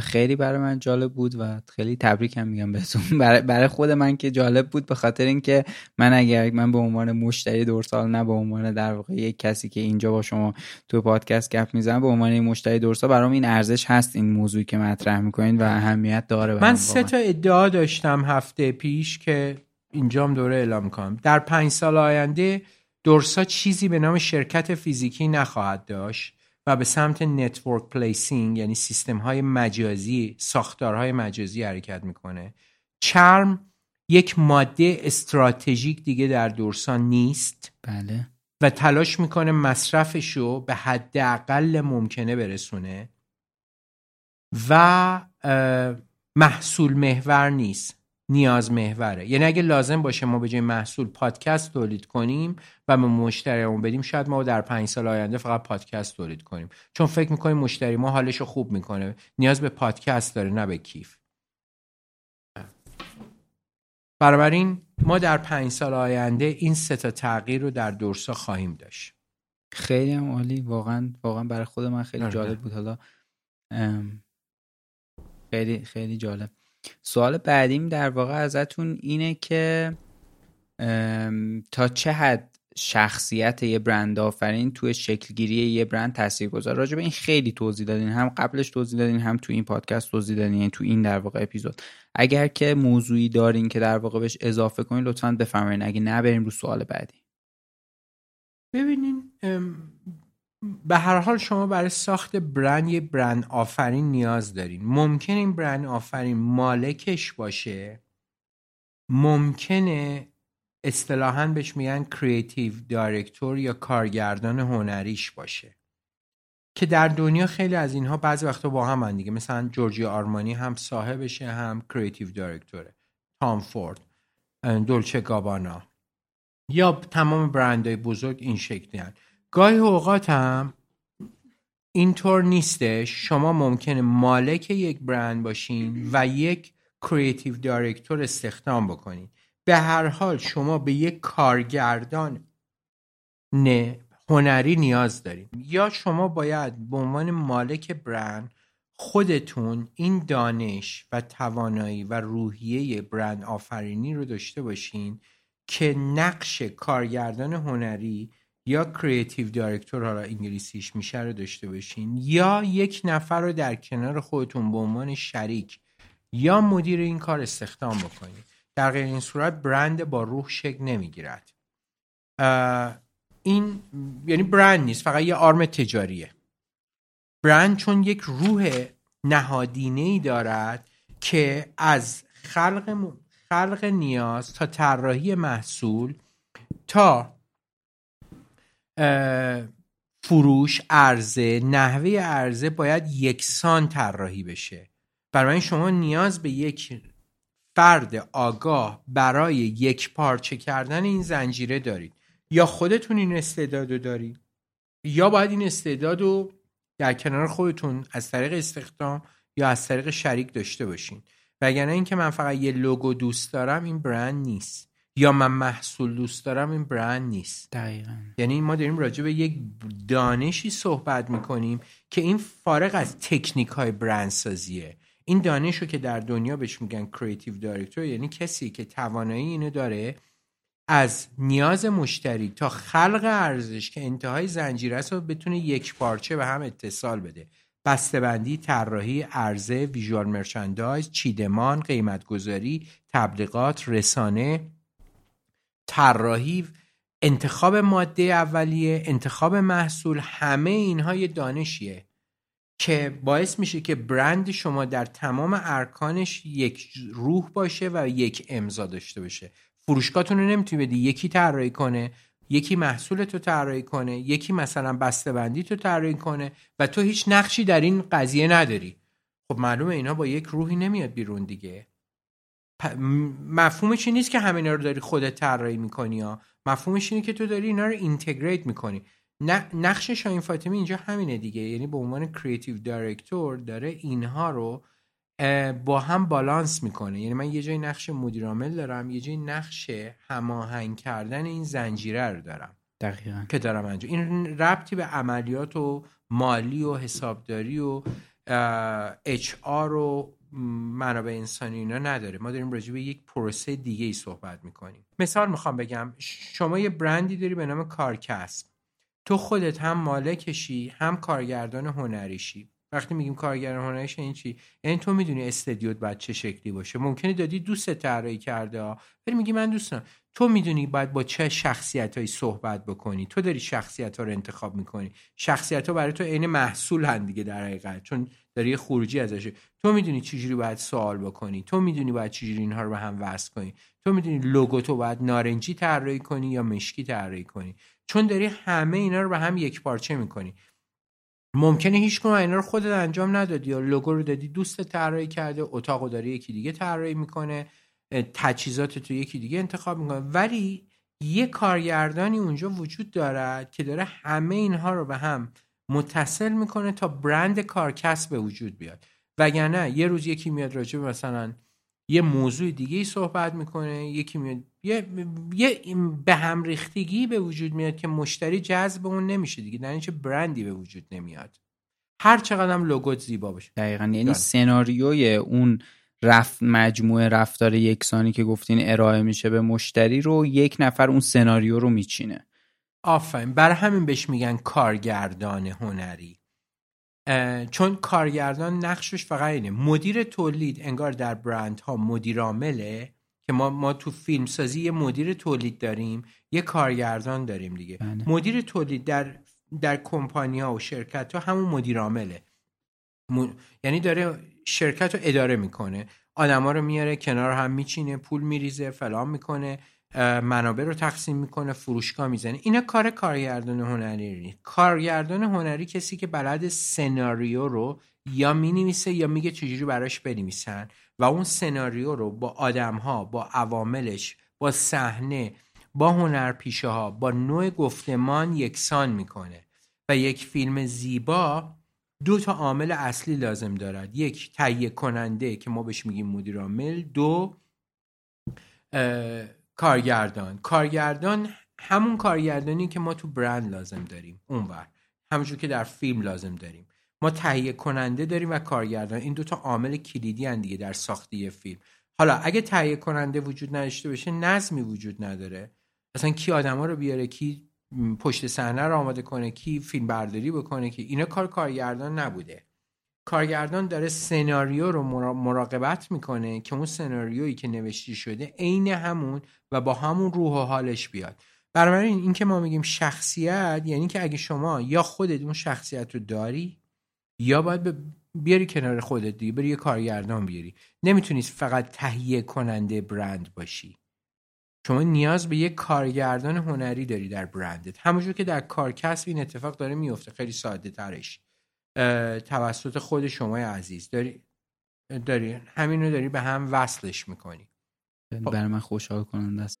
خیلی برای من جالب بود و خیلی تبریکم میگم بهتون. برای خود من که جالب بود به خاطر اینکه من اگر من به عنوان مشتری دورسال نه به عنوان در واقع یک کسی که اینجا با شما تو پادکست گپ می‌زنم به عنوان مشتری دورسال برام این ارزش هست این موضوعی که مطرح می‌کنین و اهمیت داره من سه تا ادعا داشتم هفته پیش که اینجام دوره اعلام کنم در پنج سال آینده دورسا چیزی به نام شرکت فیزیکی نخواهد داشت. و به سمت network placing یعنی سیستم های مجازی ساختارهای مجازی حرکت می‌کنه. چرم یک ماده استراتژیک دیگه در دورسان نیست. بله. و تلاش می‌کنه مصرفش رو به حداقل ممکنه برسونه. و محصول محور نیست. نیاز محوره. یعنی اگه لازم باشه ما به جای محصول پادکست تولید کنیم و به مشتریمون بدیم شاید ما در پنج سال آینده فقط پادکست تولید کنیم. چون فکر می‌کنیم مشتری ما حالش رو خوب می‌کنه. نیاز به پادکست داره نه به کیف. بنابراین ما در پنج سال آینده این سه تا تغییر رو در دورسا خواهیم داشت. خیلی هم عالی. واقعا واقعا برای خود من خیلی آره. جالب بود. حالا خیلی خیلی جالب. سوال بعدیم در واقع ازتون اینه که تا چه حد شخصیت یه برند آفرین توی شکلگیری یه برند تاثیر گذار راجع به این خیلی توضیح دادین هم قبلش توضیح دادین هم تو این پادکست توضیح دادین یعنی تو این در واقع اپیزود. اگر که موضوعی دارین که در واقع بهش اضافه کنین لطفا بفرمایید اگه نه بریم رو سوال بعدی. ببینین به هر حال شما برای ساخت برند یه برند آفرین نیاز دارین. ممکن این برند آفرین مالکش باشه. ممکنه اصطلاحا بهش میگن creative director یا کارگردان هنریش باشه. که در دنیا خیلی از اینها بعضی وقتا با هم هن دیگه. مثلا جورجیو آرمانی هم صاحبشه هم creative director ه تام فورد دولچه گابانا. یا تمام برندهای بزرگ این شکلی هن. گاهی اوقات هم اینطور نیستش شما ممکنه مالک یک برند باشین و یک creative director استخدام بکنین. به هر حال شما به یک کارگردان نه هنری نیاز داریم یا شما باید به عنوان مالک برند خودتون این دانش و توانایی و روحیه برند آفرینی رو داشته باشین که نقش کارگردان هنری یا creative director حالا انگلیسیش میشه رو داشته باشین یا یک نفر رو در کنار خودتون به عنوان شریک یا مدیر این کار استخدام بکنید. در غیر این صورت برند با روح شکل نمی‌گیرد. این یعنی برند نیست فقط یه آرم تجاریه. برند چون یک روح نهادینه ای دارد که از خلق خلق نیاز تا طراحی محصول تا فروش عرضه نحوه عرضه باید یکسان طراحی بشه. برای شما نیاز به یک فرد آگاه برای یک پارچه کردن این زنجیره دارید. یا خودتون این استعداد رو دارید یا باید این استعداد رو در کنار خودتون از طریق استخدام یا از طریق شریک داشته باشین. وگرنه اینکه من فقط یه لوگو دوست دارم این برند نیست. یا من محصول دوست دارم این برند نیست. دقیقا. یعنی ما داریم راجع به یک دانشی صحبت می‌کنیم که این فارغ از تکنیک های برند سازیه این دانش رو که در دنیا بهش میگن creative director یعنی کسی که توانایی اینو داره از نیاز مشتری تا خلق ارزش که انتهای زنجیره است رو بتونه یک پارچه به هم اتصال بده. بسته‌بندی، طراحی، عرضه، visual merchandise، چیدمان، قیمتگذاری، تبلیغات، رسانه، طراحی، انتخاب ماده اولیه، انتخاب محصول، همه اینها یه دانشیه که باعث میشه که برند شما در تمام ارکانش یک روح باشه و یک امضا داشته باشه. فروشگاهتون رو نمی‌تونی بدی یکی طراحی کنه یکی محصول تو طراحی کنه یکی مثلا بسته‌بندی تو طراحی کنه و تو هیچ نقشی در این قضیه نداری. خب معلومه اینا با یک روحی نمیاد بیرون دیگه. مفهومش این نیست که همینا رو داری خودت طراحی می‌کنی ها. مفهومش اینه که تو داری اینا رو integrate می‌کنی. نقش شاهین فاطمی اینجا همینه دیگه. یعنی به عنوان creative director داره اینها رو با هم بالانس می‌کنه. یعنی من یه جای نقش مدیرعامل دارم یه جای نقش هماهنگ کردن این زنجیره رو دارم. دقیقا. که دارم انجام. این ربطی به عملیات و مالی و حسابداری و اچ آر و منابع انسانی اینا نداره. ما داریم راجع به یک پروسه دیگه ای صحبت می‌کنیم. مثال می‌خوام بگم. شما یه برندی داری به نام کارکسب. تو خودت هم مالکشی هم کارگردان هنریشی. وقتی میگیم کارگردان هنریش این چی؟ یعنی تو می‌دونی استدیوت باید چه شکلی باشه. ممکنه دادی دوست طراحی کرده ولی میگی من دوستم تو می‌دونی باید با چه شخصیت صحبت بکنی؟ تو داری شخصیت ها رو انتخاب می‌کنی. شخصیت ها برای تو عین محصول هن دیگه در حقیقت چون داری خروجی ازش. تو می‌دونی چجوری باید سوال بکنی؟ تو می‌دونی باید چجوری اینها رو به هم وصل کنی؟ تو می‌دونی لوگو تو باید نارنجی طراحی کنی یا مشکی طراحی کنی؟ چون داری همه اینا رو به هم یک پارچه می‌کنی. ممکنه هیچ کنه اینا رو خودت انجام ندادی یا لوگو رو دادی دوست طراحی کرده اتاقو داره یکی دیگه طراحی می‌کنه. تجهیزات تو یکی دیگه انتخاب می‌کنه. ولی یه کارگردانی اونجا وجود دارد که داره همه اینها رو به هم متصل می‌کنه تا برند کارکس به وجود بیاد. وگرنه یه روز یکی میاد راجع مثلا یه موضوع دیگه ای صحبت می‌کنه یکی میاد یه, یه به هم ریختگی به وجود میاد که مشتری جذب اون نمیشه دیگه در اینچه برندی به وجود نمیاد. هر چقدر هم لوگوت زیبا باشه. دقیقا یعنی. سناریوی اون رفت مجموعه رفتار یکسانی که گفتین ارائه میشه به مشتری رو یک نفر اون سناریو رو میچینه. آفرین. برای همین بهش میگن کارگردان هنری. چون کارگردان نقشش فقط اینه. مدیر تولید انگار در برند ها مدیر عامله که ما ما تو فیلم سازی یه مدیر تولید داریم یه کارگردان داریم دیگه. بله. مدیر تولید در در کمپانی ها و شرکت ها همون مدیر عامله. یعنی داره شرکت رو اداره می‌کنه. آدما رو میاره کنار هم میچینه پول میریزه فلان می‌کنه منابع رو تقسیم می‌کنه فروشگاه می‌زنه. اینا کار کارگردان هنری. نیست کارگردان هنری کسی که بلد سناریو رو یا می‌نویسه یا میگه چجوری براش بنویسن و اون سناریو رو با آدم ها با عواملش با صحنه با هنرپیشه ها با نوع گفتمان یکسان می‌کنه. و یک فیلم زیبا دو تا عامل اصلی لازم دارد. یک تهیه کننده که ما بهش میگیم مدیر عامل. دو کارگردان. کارگردان همون کارگردانی که ما تو برند لازم داریم. اونور همونجور که در فیلم لازم داریم. ما تهیه کننده داریم و کارگردان. این دوتا عامل کلیدی هن دیگه در ساختی فیلم. حالا اگه تهیه کننده وجود نداشته باشه نظمی وجود نداره. اصلا کی آدما رو بیاره کی پشت صحنه رو آماده کنه کی فیلم برداری بکنه که اینا کار کارگردان نبوده. کارگردان داره سناریو رو مراقبت می‌کنه که اون سناریویی که نوشته شده عین همون و با همون روح و حالش بیاد. بنابراین این که ما میگیم شخصیت یعنی که اگه شما یا خودت اون شخصیت رو داری یا باید بیاری کنار خودت دیگه بری یه کارگردان بیاری. نمی‌تونی فقط تهیه کننده برند باشی. شما نیاز به یه کارگردان هنری داری در برندت. همونجور که در کارکسب این اتفاق داره میفته. خیلی ساده ترش. توسط خود شما عزیز. داری داری همین رو داری به هم وصلش می‌کنی. برای من خوشحال کننده است.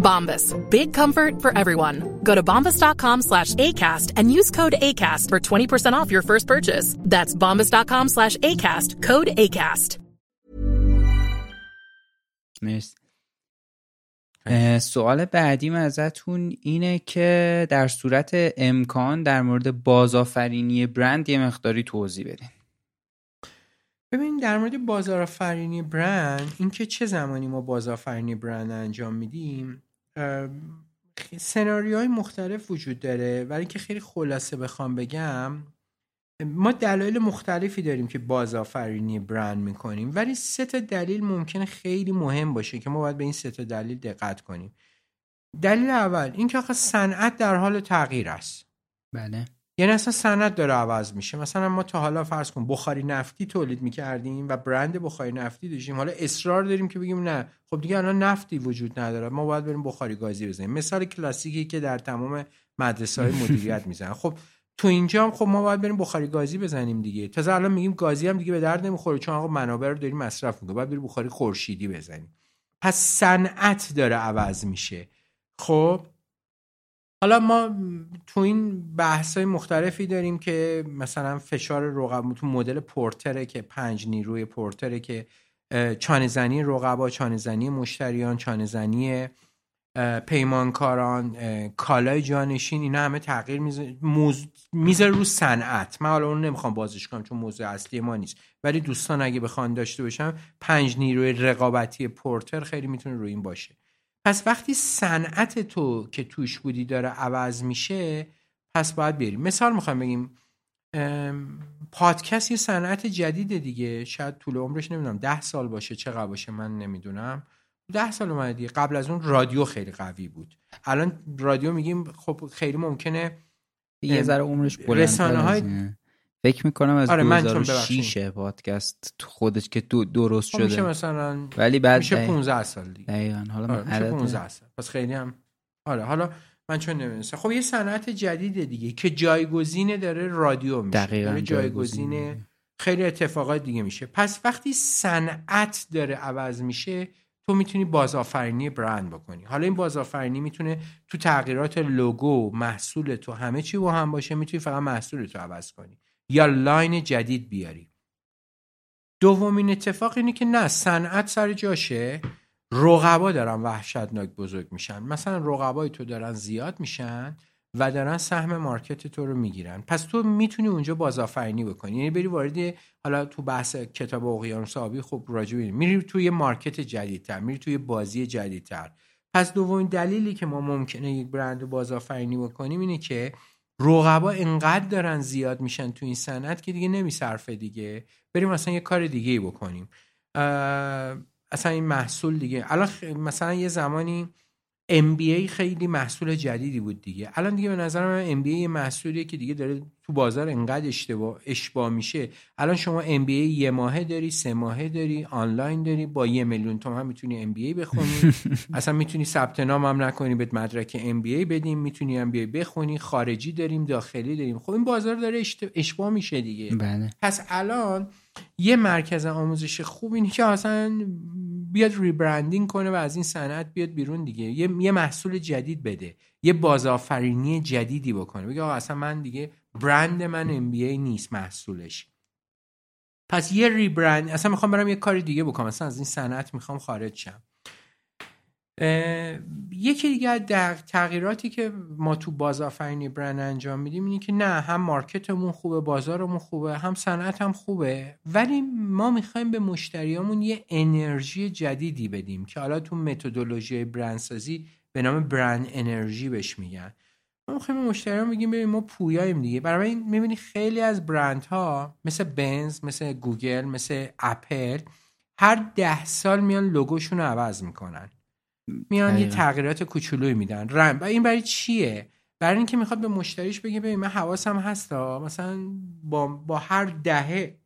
Bombas. Big comfort for everyone. Go to bombas.com slash ACAST and use code ACAST for 20% off your first purchase. That's bombas.com slash ACAST. Code ACAST. مرسی. سوال بعدیم ازتون اینه که در صورت امکان در مورد بازآفرینی برند یه مقداری توضیح بدین. ببین در مورد بازآفرینی برند اینکه چه زمانی ما بازآفرینی برند انجام میدیم سناریوهای مختلف وجود داره ولی که خیلی خلاصه بخوام بگم ما دلایل مختلفی داریم که بازآفرینی برند می‌کنیم ولی سه تا دلیل ممکنه خیلی مهم باشه که ما باید به این سه تا دلیل دقت کنیم. دلیل اول این که آخه صنعت در حال تغییر است. بله. یعنی اصلا صنعت داره عوض میشه. مثلا ما تا حالا فرض کن بخاری نفتی تولید می‌کردیم و برند بخاری نفتی داشتیم. حالا اصرار داریم که بگیم نه. خب دیگه الان نفتی وجود نداره. ما باید بریم بخاری گازی بزنیم. مثال کلاسیکی که در تمام مدرسه های مدیریت می‌زنن. خب تو اینجا هم خب ما باید بریم بخاری گازی بزنیم دیگه. تازه الان میگیم گازی هم دیگه به درد نمی‌خوره چون آقا منابع رو داریم مصرف می‌کنه باید بریم بخاری خورشیدی بزنیم. پس صنعت داره عوض میشه. خب حالا ما تو این بحث مختلفی داریم که مثلا فشار رقبا تو مدل پورتره که پنج نیروی پورتره که چانهزنی رقبا چانهزنی مشتریان چانهزنی پیمانکاران کالای جانشین اینا همه تغییر می‌ذاره رو صنعت. من حالا اون نمی‌خوام بازش کنم چون موضوع اصلی ما نیست. ولی دوستان اگه بخوان داشته باشم پنج نیروی رقابتی پورتر خیلی می‌تونه روی این باشه. پس وقتی صنعت تو که توش بودی داره عوض میشه پس باید بریم مثال می‌خوام بگیم پادکست یه صنعت جدیده دیگه. شاید طول عمرش نمی‌دونم ده سال باشه چقدر باشه من نمی‌دونم. ده سال اومده دیگه. قبل از اون رادیو خیلی قوی بود. الان رادیو میگیم خب خیلی ممکنه یه ذره عمرش بلند رسانه های فکر می‌کنم از آره 2006 پادکست خودش که دو درست شده. میشه مثلا ولی بعد میشه 15 سال دیگه. دقیقاً. حالا آره من میشه 15 سال. پس خیلی هم آره حالا من چون نمی‌دونستم. خب یه صنعت جدیده دیگه که جایگزینه داره رادیو میشه. دقیقاً داره جایگزینه خیلی اتفاقات دیگه میشه. پس وقتی صنعت داره عوض میشه تو می‌تونی بازآفرینی برند بکنی. حالا این بازآفرینی می‌تونه تو تغییرات لوگو محصول تو همه چی با هم باشه می‌تونی فقط محصولتو عوض کنی. یا line جدید بیاری. دومین اتفاق اینه که نه صنعت سر جاشه. رقبا دارن وحشتناک بزرگ میشن. مثلا رقبای تو دارن زیاد میشن و دارن سهم market تو رو می‌گیرن. پس تو می‌تونی اونجا بازآفرینی بکنی. یعنی بری وارد حالا تو بحث کتاب اقیانوس آبی خب راجع میری توی مارکت جدیدتر میری توی بازی جدیدتر. پس دومین دلیلی که ما ممکنه یک برند بازآفرینی بکنیم اینه که رقبا انقدر دارن زیاد میشن تو این صنعت که دیگه نمیصرفه دیگه. بریم مثلا یه کار دیگه ای بکنیم اصلا این محصول دیگه. الان مثلا یه زمانی MBA خیلی محصول جدیدی بود دیگه. الان دیگه به نظر من MBA یه محصولیه که دیگه داره تو بازار انقدر اشتباه اشباه میشه. الان شما MBA یه ماهه داری سه ماهه داری آنلاین داری با یه میلیون تومن می‌تونی MBA بخونی. اصلا می‌تونی ثبت نام هم نکنی بهت مدرک MBA بدیم می‌تونی MBA بخونی. خارجی داریم داخلی داریم. خب این بازار داره اشباه میشه دیگه. بله. پس الان یه مرکز آموزش خوب اینه که اصلا بیاد ریبرندینگ کنه و از این صنعت بیاد بیرون دیگه. یه, یه محصول جدید بده. یه بازآفرینی جدیدی بکنه. بگه آقا اصلا من دیگه برند من ام نیست محصولش. پس یه ریبرند اصلا می‌خوام برم یه کار دیگه بکنم. اصلا از این صنعت می‌خوام خارج شم. یکی دیگه در تغییراتی که ما تو بازآفرینی برند انجام میدیم اینه که نه هم مارکتمون خوبه بازارمون خوبه هم صنعت هم خوبه. ولی ما می‌خوایم به مشتریامون یه انرژی جدیدی بدیم که حالا تو متدولوژی برندسازی به نام برند انرژی بهش میگن. ما می‌خوایم به بگیم ببین ما پویاییم دیگه. برای این می‌بینی خیلی از برندها مثل بنز مثل گوگل مثل اپل هر ده سال میان لوگوشون رو عوض می‌کنن. میان یه تغییرات کوچولویی میدن. رنگ و این برای چیه؟ برای اینکه می‌خواد به مشتریش بگه ببین من حواسم هستا مثلا با, با هر دهه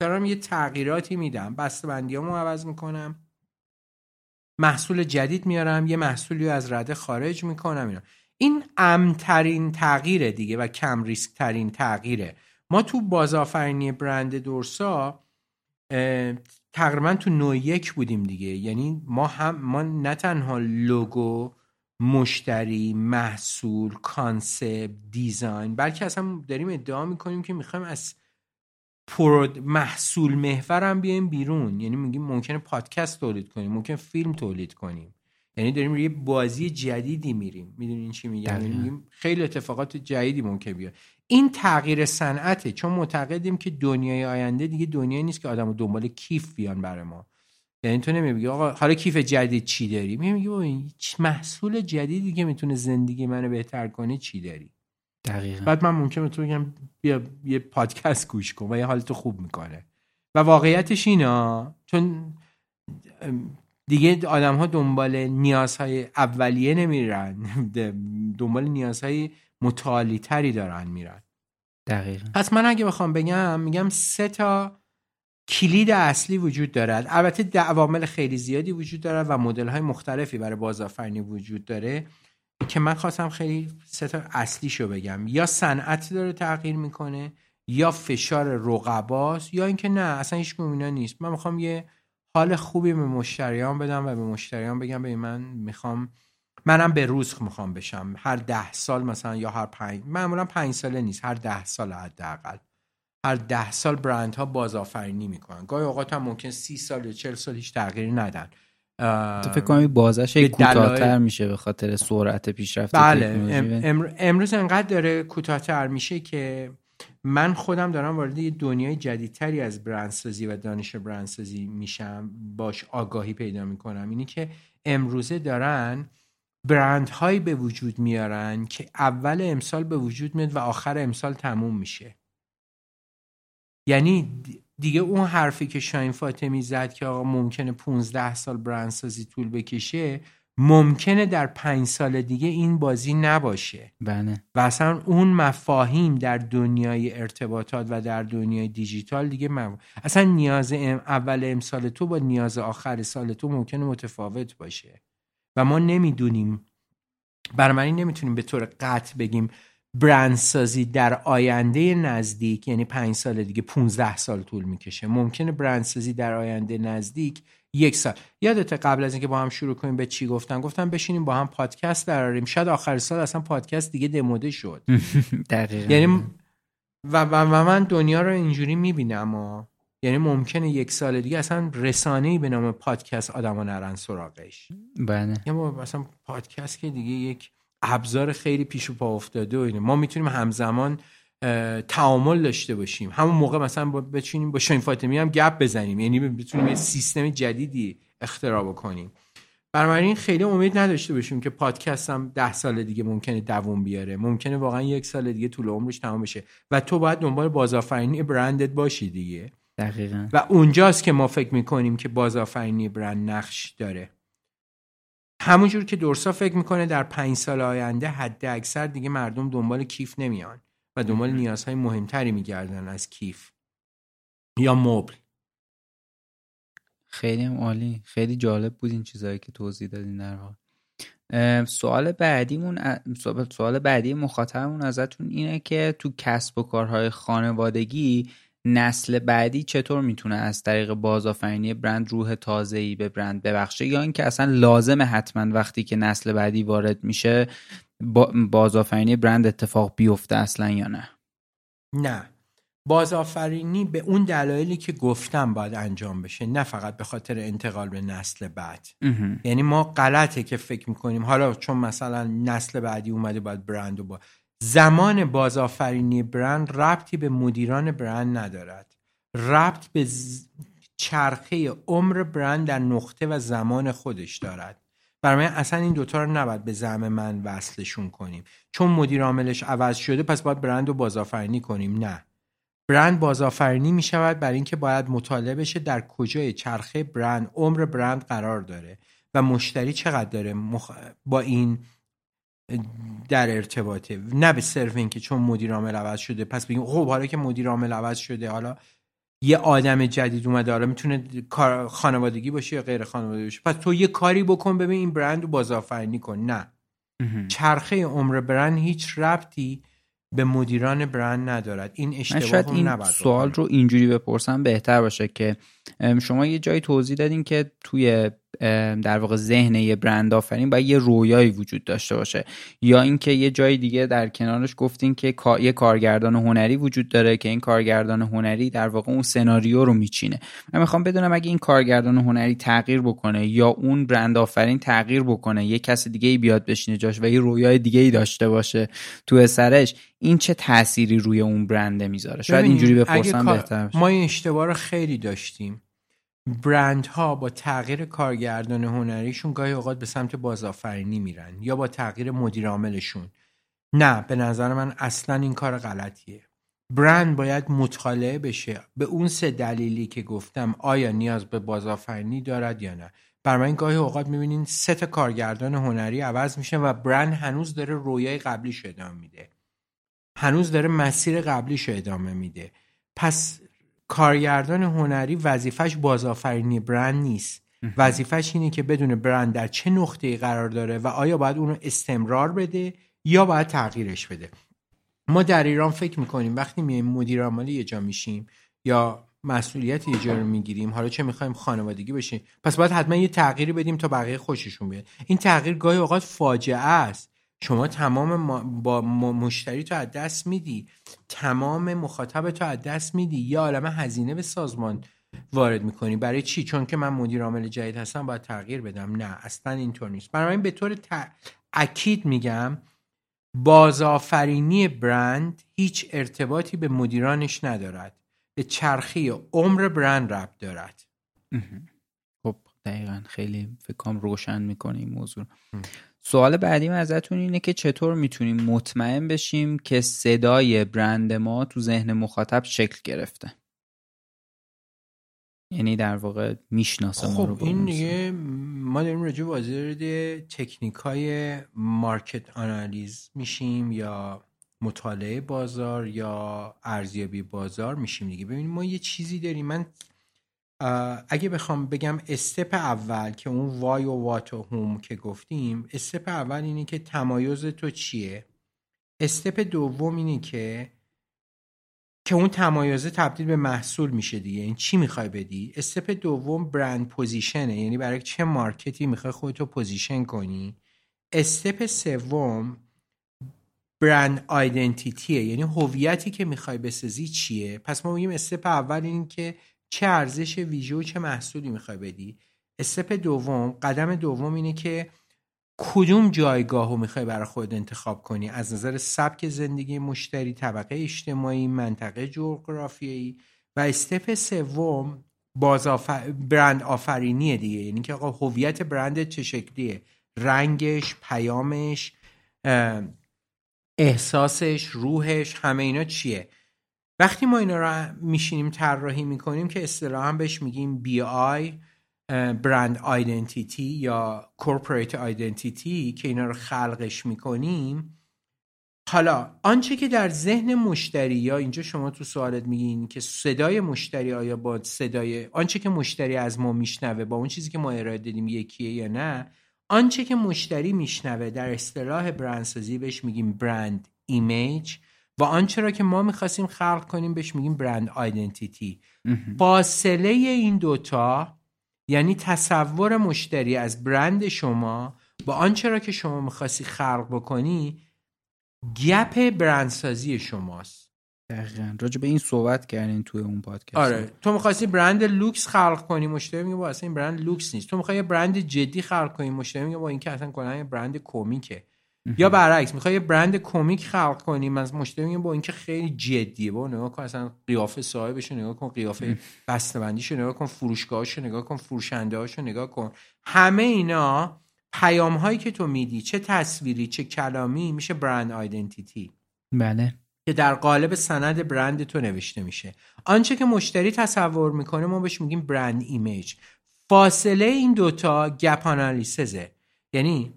دارم یه تغییراتی میدم. بسته‌بندیامو عوض می‌کنم. محصول جدید میارم یه محصولی از رده خارج می‌کنم اینا. این امترین تغییره دیگه و کم ریسک ترین تغییره. ما تو بازآفرینی برند دورسا تقریبا تو نوع یک بودیم دیگه. یعنی ما هم ما نه تنها لوگو مشتری محصول concept design بلکه اصلا داریم ادعا می‌کنیم که می‌خوایم از prod محصول محور هم بیایم بیرون. یعنی میگیم ممکنه پادکست تولید کنیم ممکن فیلم تولید کنیم. یعنی داریم یه بازی جدیدی میریم. می‌دونین چی میگم؟ یعنی میگیم خیلی اتفاقات جدیدی ممکن بیاد. این تغییر صنعته چون معتقدیم که دنیای آینده دیگه دنیایی نیست که آدم دنبال کیف بیان برای ما. یعنی تو نمیگی آقا حالا کیف جدید چی داری؟ میگی محصول جدیدی که می‌تونه زندگی منو بهتر کنه چی داری؟ دقیقا. بعد من ممکنه تو بگم بیا یه پادکست گوش کن و یه حالتو خوب می‌کنه. و واقعیتش اینا چون دیگه آدم ها دنبال نیازهای اولیه نمیرن. دنبال نیازهای متعالی تری دارن میرن. دقیقا. پس من اگه بخوام بگم میگم سه تا کلید اصلی وجود دارد. البته عوامل خیلی زیادی وجود دارد و مدل های مختلفی برای بازآفرینی وجود داره که من خواستم خیلی سه تا اصلیشو بگم. یا صنعت داره تغییر می‌کنه یا فشار رقباست یا اینکه نه اصلا هیچ اینا نیست. من می‌خوام یه حال خوبی به مشتریان بدم و به مشتریان بگم به من می‌خوام منم به روز می‌خوام بشم. هر ده سال مثلا یا هر پنج معمولا پنج ساله نیست. هر ده سال حداقل. هر ده سال برندها بازآفرینی می‌کنن. گاهی اوقات هم ممکن سی سال یا چل سال هیچ تغییری ندن. تو فکر کنم بازش کوتاهتر میشه به خاطر سرعت پیشرفت بله. امروز انقدر داره کوتاهتر میشه که من خودم دارم وارد یه دنیای جدیدتری از برندسازی و دانش برندسازی میشم. باش آگاهی پیدا می‌کنم. اینی که امروزه دارن برندهایی به وجود میارن که اول امسال به وجود میاد و آخر امسال تموم میشه. یعنی دیگه اون حرفی که شاین فاطمی زد که آقا ممکنه 15 سال برندسازی طول بکشه ممکنه در پنج سال دیگه این بازی نباشه. بله. و اصلا اون مفاهیم در دنیای ارتباطات و در دنیای دیجیتال دیگه مف... اصلا نیاز اول امسال تو با نیاز آخر سال تو ممکنه متفاوت باشه. و ما نمی‌دونیم. برای نمی‌تونیم به طور قطع بگیم برندسازی در آینده نزدیک یعنی پنج سال دیگه 15 سال طول می‌کشه. ممکنه برندسازی در آینده نزدیک یک سال. یادت قبل از اینکه با هم شروع کنیم به چی گفتن گفتم بشینیم با هم پادکست دراریم. شاید آخر سال اصلا پادکست دیگه دموده شد. دقیقا. یعنی و, و, و من دنیا رو اینجوری می‌بینم و یعنی ممکنه یک سال دیگه اصلا رسانه به نام پادکست آدما نرن سراغش. بله. یا مثلا پادکست که دیگه یک ابزار خیلی پیش و پا افتاده و اینه. ما می‌تونیم همزمان تعامل داشته باشیم. همون موقع مثلا با بچینیم با شاین فاطمی هم گپ بزنیم. یعنی بتونیم یه سیستم جدیدی اختراع بکنیم. بنابراین خیلی امید نداشته باشیم که پادکست هم ده سال دیگه ممکنه دووم بیاره. ممکنه واقعا یک سال دیگه طول عمرش تمام بشه. و تو باید دنبال بازآفرینی برندت باشی دیگه. دقیقا. و اونجاست که ما فکر می‌کنیم که بازآفرینی برند نقش داره. همونجور که دورسا فکر می‌کنه در پنج سال آینده حد اکثر دیگه مردم دنبال کیف نمیان و دنبال نیازهای مهمتری میگردن از کیف یا مبل. خیلی عالی. خیلی جالب بود این چیزهایی که توضیح دادین در حال. سوال بعدیمون سوال بعدی مخاطبمون ازتون اینه که تو کسب و کارهای خانوادگی نسل بعدی چطور می‌تونه از طریق بازآفرینی برند روح تازه‌ای به برند ببخشه؟ یا اینکه اصلا لازمه حتما وقتی که نسل بعدی وارد میشه بازآفرینی برند اتفاق بیفته اصلا یا نه؟ نه. بازآفرینی به اون دلایلی که گفتم باید انجام بشه نه فقط به خاطر انتقال به نسل بعد. یعنی ما غلطه که فکر می‌کنیم. حالا چون مثلا نسل بعدی اومده باید برند و با زمان بازآفرینی برند ربطی به مدیران برند ندارد. ربط به چرخه عمر برند در نقطه و زمان خودش دارد. برای من اصلا این دوتا رو نباید به زم من وصلشون کنیم. چون مدیر عاملش عوض شده پس باید برند رو بازآفرینی کنیم. نه. برند بازآفرینی می شود برای اینکه باید مطالعه بشه در کجای چرخه برند عمر برند قرار داره و مشتری چقدر داره. با این در ارتباطه. نه به صرف اینکه چون مدیر عامل عوض شده. پس بگیم خب حالا که مدیر عامل عوض شده حالا یه آدم جدید اومده حالا می‌تونه خانوادگی باشه یا غیر خانوادگی باشه. پس تو یه کاری بکن ببین این برند رو بازآفرینی کن. نه. چرخه عمر برند هیچ ربطی به مدیران برند ندارد. این اشتباه شاید این سوال رو اینجوری بپرسم بهتر باشه که شما یه جایی توضیح دادین که توی در واقع ذهن یه برند آفرین باید یه رویایی وجود داشته باشه. یا اینکه یه جای دیگه در کنارش گفتین که یه کارگردان هنری وجود داره که این کارگردان هنری در واقع اون سناریو رو میچینه. من می‌خوام بدونم اگه این کارگردان هنری تغییر بکنه یا اون برند آفرین تغییر بکنه یه کس دیگه ای بیاد بشینه جاش و یه رویای دیگه ای داشته باشه تو سرش این چه تأثیری روی اون برنده می‌ذاره؟ شاید اینجوری بپرسم بهتر ما این اشتباه رو خیلی داشتیم. برندها با تغییر کارگردان هنریشون گاهی اوقات به سمت بازآفرینی میرن یا با تغییر مدیر عاملشون. نه به نظر من اصلا این کار غلطیه. برند باید مطالعه بشه. به اون سه دلیلی که گفتم آیا نیاز به بازآفرینی دارد یا نه. بر من گاهی اوقات می‌بینین سه تا کارگردان هنری عوض میشه و برند هنوز داره رویای قبلیش ادامه میده. هنوز داره مسیر قبلیش ادامه میده. پس کارگردان هنری وظیفش بازآفرینی برند نیست. وظیفش اینه که بدون برند در چه نقطه قرار داره و آیا باید اونو استمرار بده یا باید تغییرش بده. ما در ایران فکر می‌کنیم وقتی میایم مدیر عامل یه جا میشیم یا مسئولیت یه جا رو می‌گیریم حالا چه می‌خوایم خانوادگی بشیم پس باید حتما یه تغییری بدیم تا بقیه خوششون بیاد. این تغییر گاهی اوقات فاجعه است. شما تمام با مشتری تو از دست میدی. تمام مخاطب تو از دست میدی. یا عالم هزینه به سازمان وارد می‌کنی. برای چی؟ چون که من مدیر عامل جدید هستم باید تغییر بدم. نه اصلا اینطور نیست. برای به طور اکید میگم بازآفرینی برند هیچ ارتباطی به مدیرانش ندارد. به چرخی عمر برند ربط دارد. خب دقیقا. خیلی فکرم روشن می‌کنه این موضوع سوال بعدیم ازتون اینه که چطور می‌تونیم مطمئن بشیم که صدای برند ما تو ذهن مخاطب شکل گرفته؟ یعنی در واقع می‌شناسه خب ما رو این دیگه ما داریم راجع به تکنیک های مارکت آنالیز میشیم یا مطالعه بازار یا ارزیابی بازار میشیم دیگه. ببینیم ما یه چیزی داریم. من اگه بخوام بگم step اول که اون why و what و how م که گفتیم step اول اینه که تمایز تو چیه؟ step دوم اینه که که اون تمایزه تبدیل به محصول میشه دیگه. این چی می‌خوای بدی؟ step دوم brand position ه یعنی برای چه market ی می‌خوای خودتو position کنی؟ step سوم brand identity ه یعنی هویتی که می‌خوای بسازی چیه؟ پس ما میگیم step اول این که چه ارزش ویژه و چه محصولی می‌خوای بدی. استپ دوم قدم دوم اینه که کدوم جایگاه رو می‌خوای برای خود انتخاب کنی؟ از نظر سبک زندگی مشتری طبقه اجتماعی منطقه جغرافیایی. و استپ سوم باز برند آفرینیه دیگه. یعنی که آقا هویت برند چه شکلیه؟ رنگش پیامش احساسش روحش همه اینا چیه؟ وقتی ما اینا رو میشینیم طراحی می‌کنیم که اصطلاحا بهش میگیم BI brand identity یا corporate identity که اینا رو خلقش می‌کنیم. حالا آنچه که در ذهن مشتری یا اینجا شما تو سوالت میگین که صدای مشتری آیا با صدای آنچه که مشتری از ما میشنوه با اون چیزی که ما ارائه دادیم یکیه یا نه آنچه که مشتری میشنوه در اصطلاح برندسازی بهش میگیم brand image و آنچه را که ما می‌خواستیم خلق کنیم بهش میگیم brand identity فاصله این دوتا یعنی تصور مشتری از برند شما با آنچه را که شما می‌خواستی خلق بکنی gap برندسازی شماست. دقیقا. راجع به این صحبت کردین توی اون پادکست. آره. تو می‌خواستی برند لوکس خلق کنی مشتری میگه با اصلا این برند لوکس نیست. تو می‌خوای برند جدی خلق کنی مشتری میگه با این که اصلا کلا برند کمیکه یا برعکس می‌خوای یه برند کمیک خلق کنی من مشتری با اینکه خیلی جدیه با نگاه کن اصلا قیافه صاحبش نگاه کن قیافه بسته‌بندیشو نگاه کن فروشگاهاشو نگاه کن فروشنده‌هاشو نگاه کن. همه اینا پیام هایی که تو میدی چه تصویری چه کلامی میشه برند آیدنتیتی. بله. که در قالب سند برند تو نوشته میشه. آنچه که مشتری تصور می‌کنه ما بهش میگیم برند ایمیج. فاصله این دوتا گپ آنالیسزه. یعنی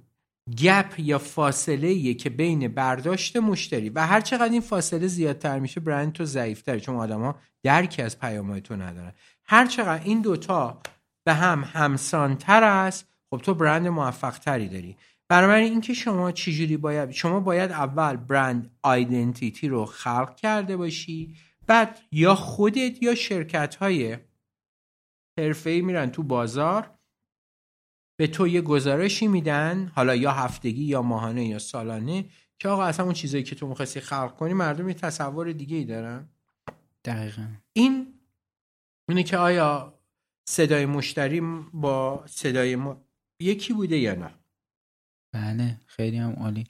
گپ یا فاصله که بین برداشت مشتری و هر چقدر این فاصله زیادتر میشه برند تو ضعیفتره. چون آدما درکی از پیام تو ندارن. هر چقدر این دوتا به هم همسانتر است خب تو برند موفق تری داری. بنابراین اینکه شما چجوری باید شما باید اول برند آیدنتیتی رو خلق کرده باشی بعد یا خودت یا شرکت های حرفه‌ای میرن تو بازار به تو یه گزارشی میدن حالا یا هفتگی یا ماهانه یا سالانه که آقا اصلا اون چیزایی که تو می‌خواستی خلق کنی مردم یه تصور دیگه ای دارن. دقیقا. این اینه که آیا صدای مشتری با صدای ما یکی بوده یا نه؟ بله خیلی هم عالی.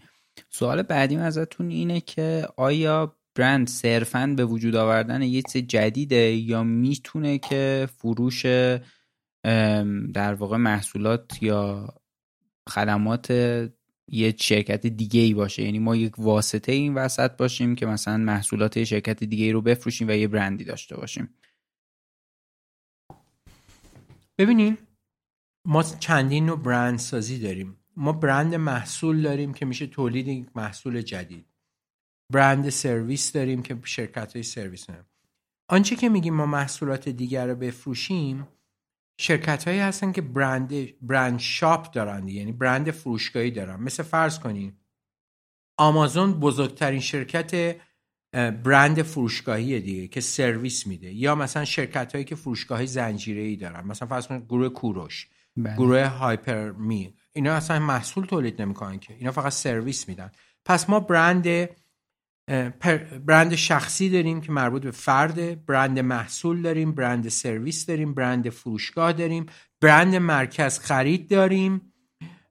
سوال بعدیم ازتون اینه که آیا برند صرفا به وجود آوردن یه چیز جدیده یا می‌تونه که فروش در واقع محصولات یا خدمات یه شرکت دیگه ای باشه. یعنی ما یک واسطه این وسط باشیم که مثلا محصولات شرکت دیگه ای رو بفروشیم و یه برندی داشته باشیم. ببینین ما چندین نوع برند سازی داریم. ما برند محصول داریم که میشه تولید یک محصول جدید. برند سرویس داریم که شرکت های سرویس داریم آنچه که میگیم ما محصولات دیگر رو بفروشیم شرکت هایی هستن که برند برند شاپ دارن یعنی برند فروشگاهی دارن. مثل فرض کنین آمازون بزرگترین شرکت برند فروشگاهی دیگه که سرویس میده. یا مثلا شرکت هایی که فروشگاه زنجیره ای دارن. مثلا فرض کنید گروه کوروش بله. گروه هایپر می. اینا اصلا محصول تولید نمی‌کنن که. اینا فقط سرویس میدن. پس ما برند برند شخصی داریم که مربوط به فرد برند محصول داریم برند سرویس داریم برند فروشگاه داریم برند مرکز خرید داریم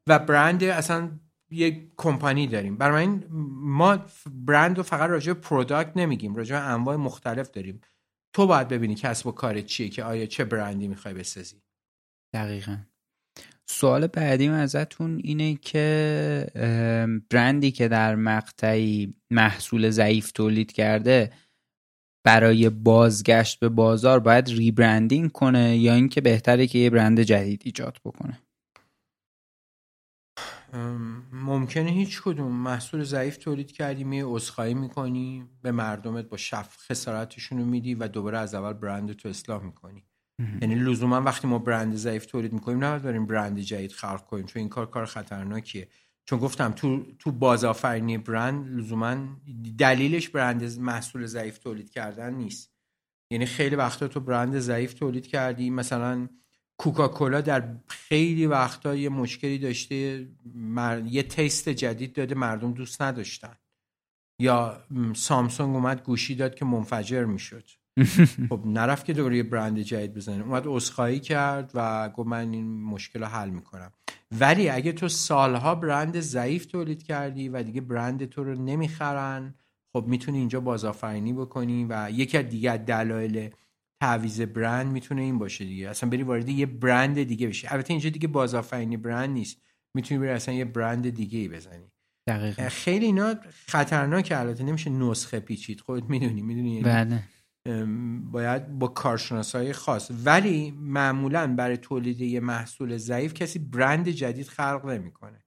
و برند اصلا یک کمپانی داریم. برای این ما برند رو فقط راجع به product نمیگیم راجع به انواع مختلف داریم. تو باید ببینی کسب و کارت چیه که آیا چه برندی می‌خوای بسازی. دقیقا. سوال بعدیم ازتون اینه که برندی که در مقطعی محصول ضعیف تولید کرده برای بازگشت به بازار باید ریبرندینگ کنه یا اینکه بهتره که یه برند جدید ایجاد بکنه؟ ممکنه هیچ کدوم. محصول ضعیف تولید کردی می عذرخواهی می‌کنی به مردمت با شف خسارتشون رو میدی و دوباره از اول برند تو اصلاح می‌کنی. یعنی لزوما وقتی ما برند ضعیف تولید می‌کنیم نه داریم برند جدید خلق کنیم چون این کار کار خطرناکیه. چون گفتم تو تو بازآفرینی برند لزوما دلیلش برند محصول ضعیف تولید کردن نیست. یعنی خیلی وقتا تو برند ضعیف تولید کردی مثلا کوکاکولا در خیلی وقتا یه مشکلی داشته یه تیست جدید داده مردم دوست نداشتن. یا سامسونگ اومد گوشی داد که منفجر می‌شد. خب نرفت که دوباره یه برند جدید بزنه. اومد اسخایی کرد و گفت من این مشکل رو حل می‌کنم. ولی اگه تو سالها برند ضعیف تولید کردی و دیگه برند تو رو نمی‌خرن خب می‌تونی اینجا بازآفرینی بکنی و یکی از دیگه دلایل تعویض برند می‌تونه این باشه دیگه. اصلا بری وارد یه برند دیگه بشی. البته اینجا دیگه بازآفرینی برند نیست. می‌تونی بری اصلا یه برند دیگه ای بزنی. دقیقا. خیلی اینا خطرناکه. البته نمیشه نسخه پیچید. خودت می‌دونی می‌دونی بله. باید با کارشناسای خاص. ولی معمولا برای تولید یه محصول ضعیف کسی برند جدید خلق نمی‌کنه.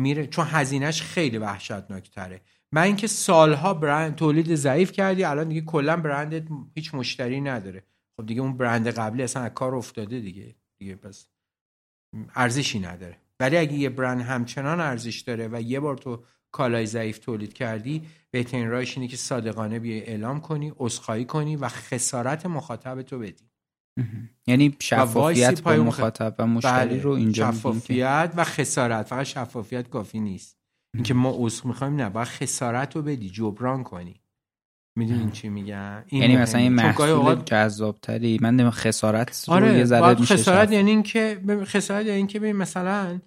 میره چون هزینهش خیلی وحشتناک تره من اینکه سالها برند تولید ضعیف کردی الان دیگه کلا برندت هیچ مشتری نداره. خب دیگه اون برند قبلی اصلا از کار افتاده دیگه. دیگه پس ارزشی نداره. ولی اگه یه برند همچنان ارزش داره و یه بار تو کالای ضعیف تولید کردی بهترین راهش اینه که صادقانه بیای اعلام کنی عذرخواهی کنی و خسارت مخاطب تو بدی. یعنی شفافیت با مخاطب و مشتری بله. رو اینجا شفافیت و خسارت. فقط شفافیت کافی نیست. اینکه ما عذر می‌خوایم نه باید خسارت رو بدی جبران کنی. می‌دونین چی میگن این یعنی مثلا این محصول اوقات... جذابتری من خسارت آره رو یه ذره میشه خسارت یعنی اینکه خسارت یعنی اینکه مثلا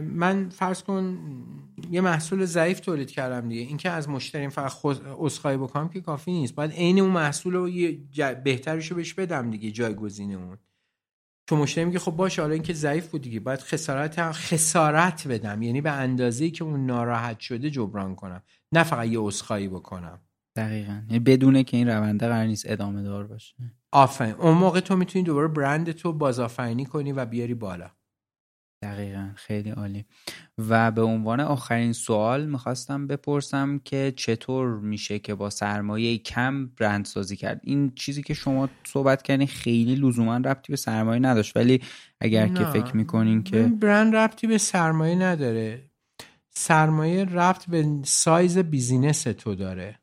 من فرض کن یه محصول ضعیف تولید کردم دیگه. اینکه از مشتریم فقط عذرخواهی بکنم که کافی نیست. باید عین اون محصول رو یه. بهترش رو بهش بدم دیگه جایگزین اون. چون مشتری میگه خب باشه حالا اینکه ضعیف بود دیگه. باید خسارت هم خسارت بدم. یعنی به اندازه‌ای که اون ناراحت شده جبران کنم. نه فقط یه عذرخواهی بکنم. دقیقا. یعنی بدونه که این رونده قرار نیست ادامه دار باشه. آفرین. اون موقع تو می‌تونی دوباره برند تو بازآفرینی کنی و بیاری بالا. دقیقا. خیلی عالی. و به عنوان آخرین سوال می‌خواستم بپرسم که چطور میشه که با سرمایه کم برند سازی کرد؟ این چیزی که شما صحبت کردین خیلی لزوما ربطی به سرمایه نداشت ولی اگر نه. که فکر می‌کنین که برند ربطی به سرمایه نداره. سرمایه ربط به سایز business تو داره.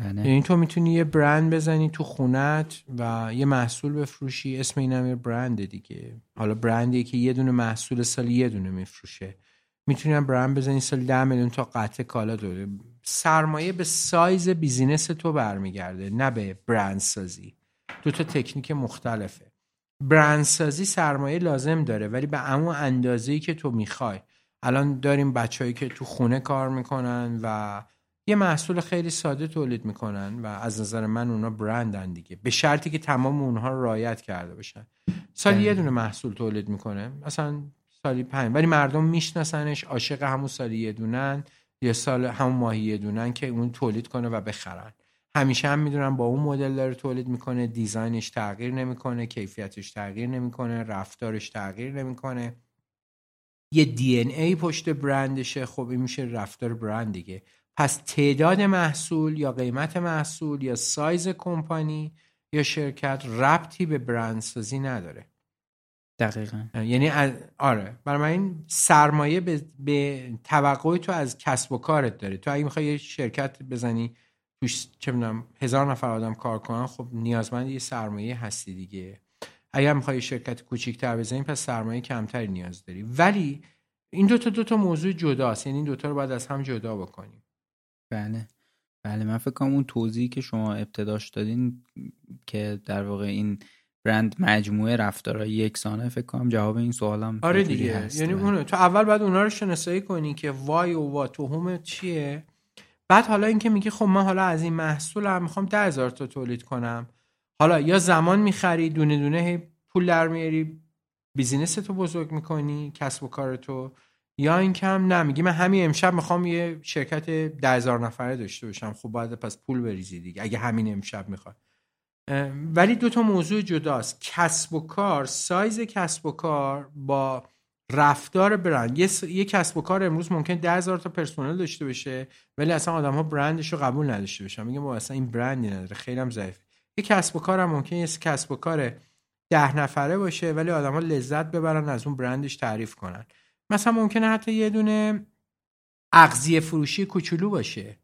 یعنی تو می‌تونی یه برند بزنی تو خونت و یه محصول بفروشی. اسم این هم یه برند دیگه. حالا برندی که یه دونه محصول سال یه دونه میفروشه. می‌تونی برند بزنی سال ده میلیون تا قطع کالا داره سرمایه به سایز business تو برمیگرده نه به برند سازی. دو تا تکنیک مختلفه. برند سازی سرمایه لازم داره ولی به همون اندازه‌ای که تو می‌خوای. الان داریم بچههایی که تو خونه کار می‌کنن و یه محصول خیلی ساده تولید می‌کنن و از نظر من اونا برندن دیگه. به شرطی که تمام اونها رو رعایت کرده باشن. سالی یه دونه محصول تولید می‌کنه. مثلا سالی پنج. ولی مردم میشناسنش عاشق همون سالی یه دونن یا سال همون ماهی یه دونن که اون تولید کنه و بخرن. همیشه هم می‌دونن با اون مدل داره تولید می‌کنه دیزاینش تغییر نمی‌کنه کیفیتش تغییر نمی‌کنه رفتارش تغییر نمی‌کنه. یه دی ای پشت برندشه. خب این میشه رفتار برند دیگه. پس تعداد محصول یا قیمت محصول یا سایز کمپانی یا شرکت ربطی به برندسازی نداره. دقیقا. یعنی از... آره. برای من این سرمایه به, به توقع تو از کسب و کارت داره. تو اگه می‌خوای یه شرکت بزنی توش چه می‌دونم هزار نفر آدم کار کنن خب نیازمند یه سرمایه هستی دیگه. اگر می‌خوای شرکت کوچیک‌تر بزنی پس سرمایه کمتری نیاز داری. ولی این دوتا دوتا موضوع جداست. یعنی این دوتا رو باید از هم جدا بکنیم. بله. بله من فکر کنم اون توضیحی که شما ابتداش دادین که در واقع این برند مجموعه رفتارهای یکسانه فکر کنم جواب این سوالم آره دیگه. هست. یعنی اونه تو اول بعد اونا رو شناسایی کنی که وای و وا توهم چیه؟ بعد حالا اینکه میگی خب من حالا از این محصول هم می‌خوام ده هزار تا تولید کنم. حالا یا زمان می‌خری دونه دونه پول در میاری business تو بزرگ می‌کنی کسب و کار تو. یا این کم نه میگی من همین امشب می‌خوام یه شرکت ده هزار نفره داشته باشم. خب باید پس پول بریزی دیگه اگه همین امشب می‌خواد ولی دو تا موضوع جداست. کسب و کار سایز کسب و کار با رفتار برند. یه, س... یه کسب و کار امروز ممکن ده هزار تا پرسنل داشته باشه ولی اصلا آدم ها برندش رو قبول نداشته باشن. میگه ما اصلا این برندی نداره خیلی هم ضعیف. یه کسب و کار هم ممکن یه کسب و کار ده نفره باشه ولی آدم ها لذت ببرن از اون برندش تعریف کنن. مثلا ممکنه حتی یه دونه اغذیه فروشی کوچولو باشه.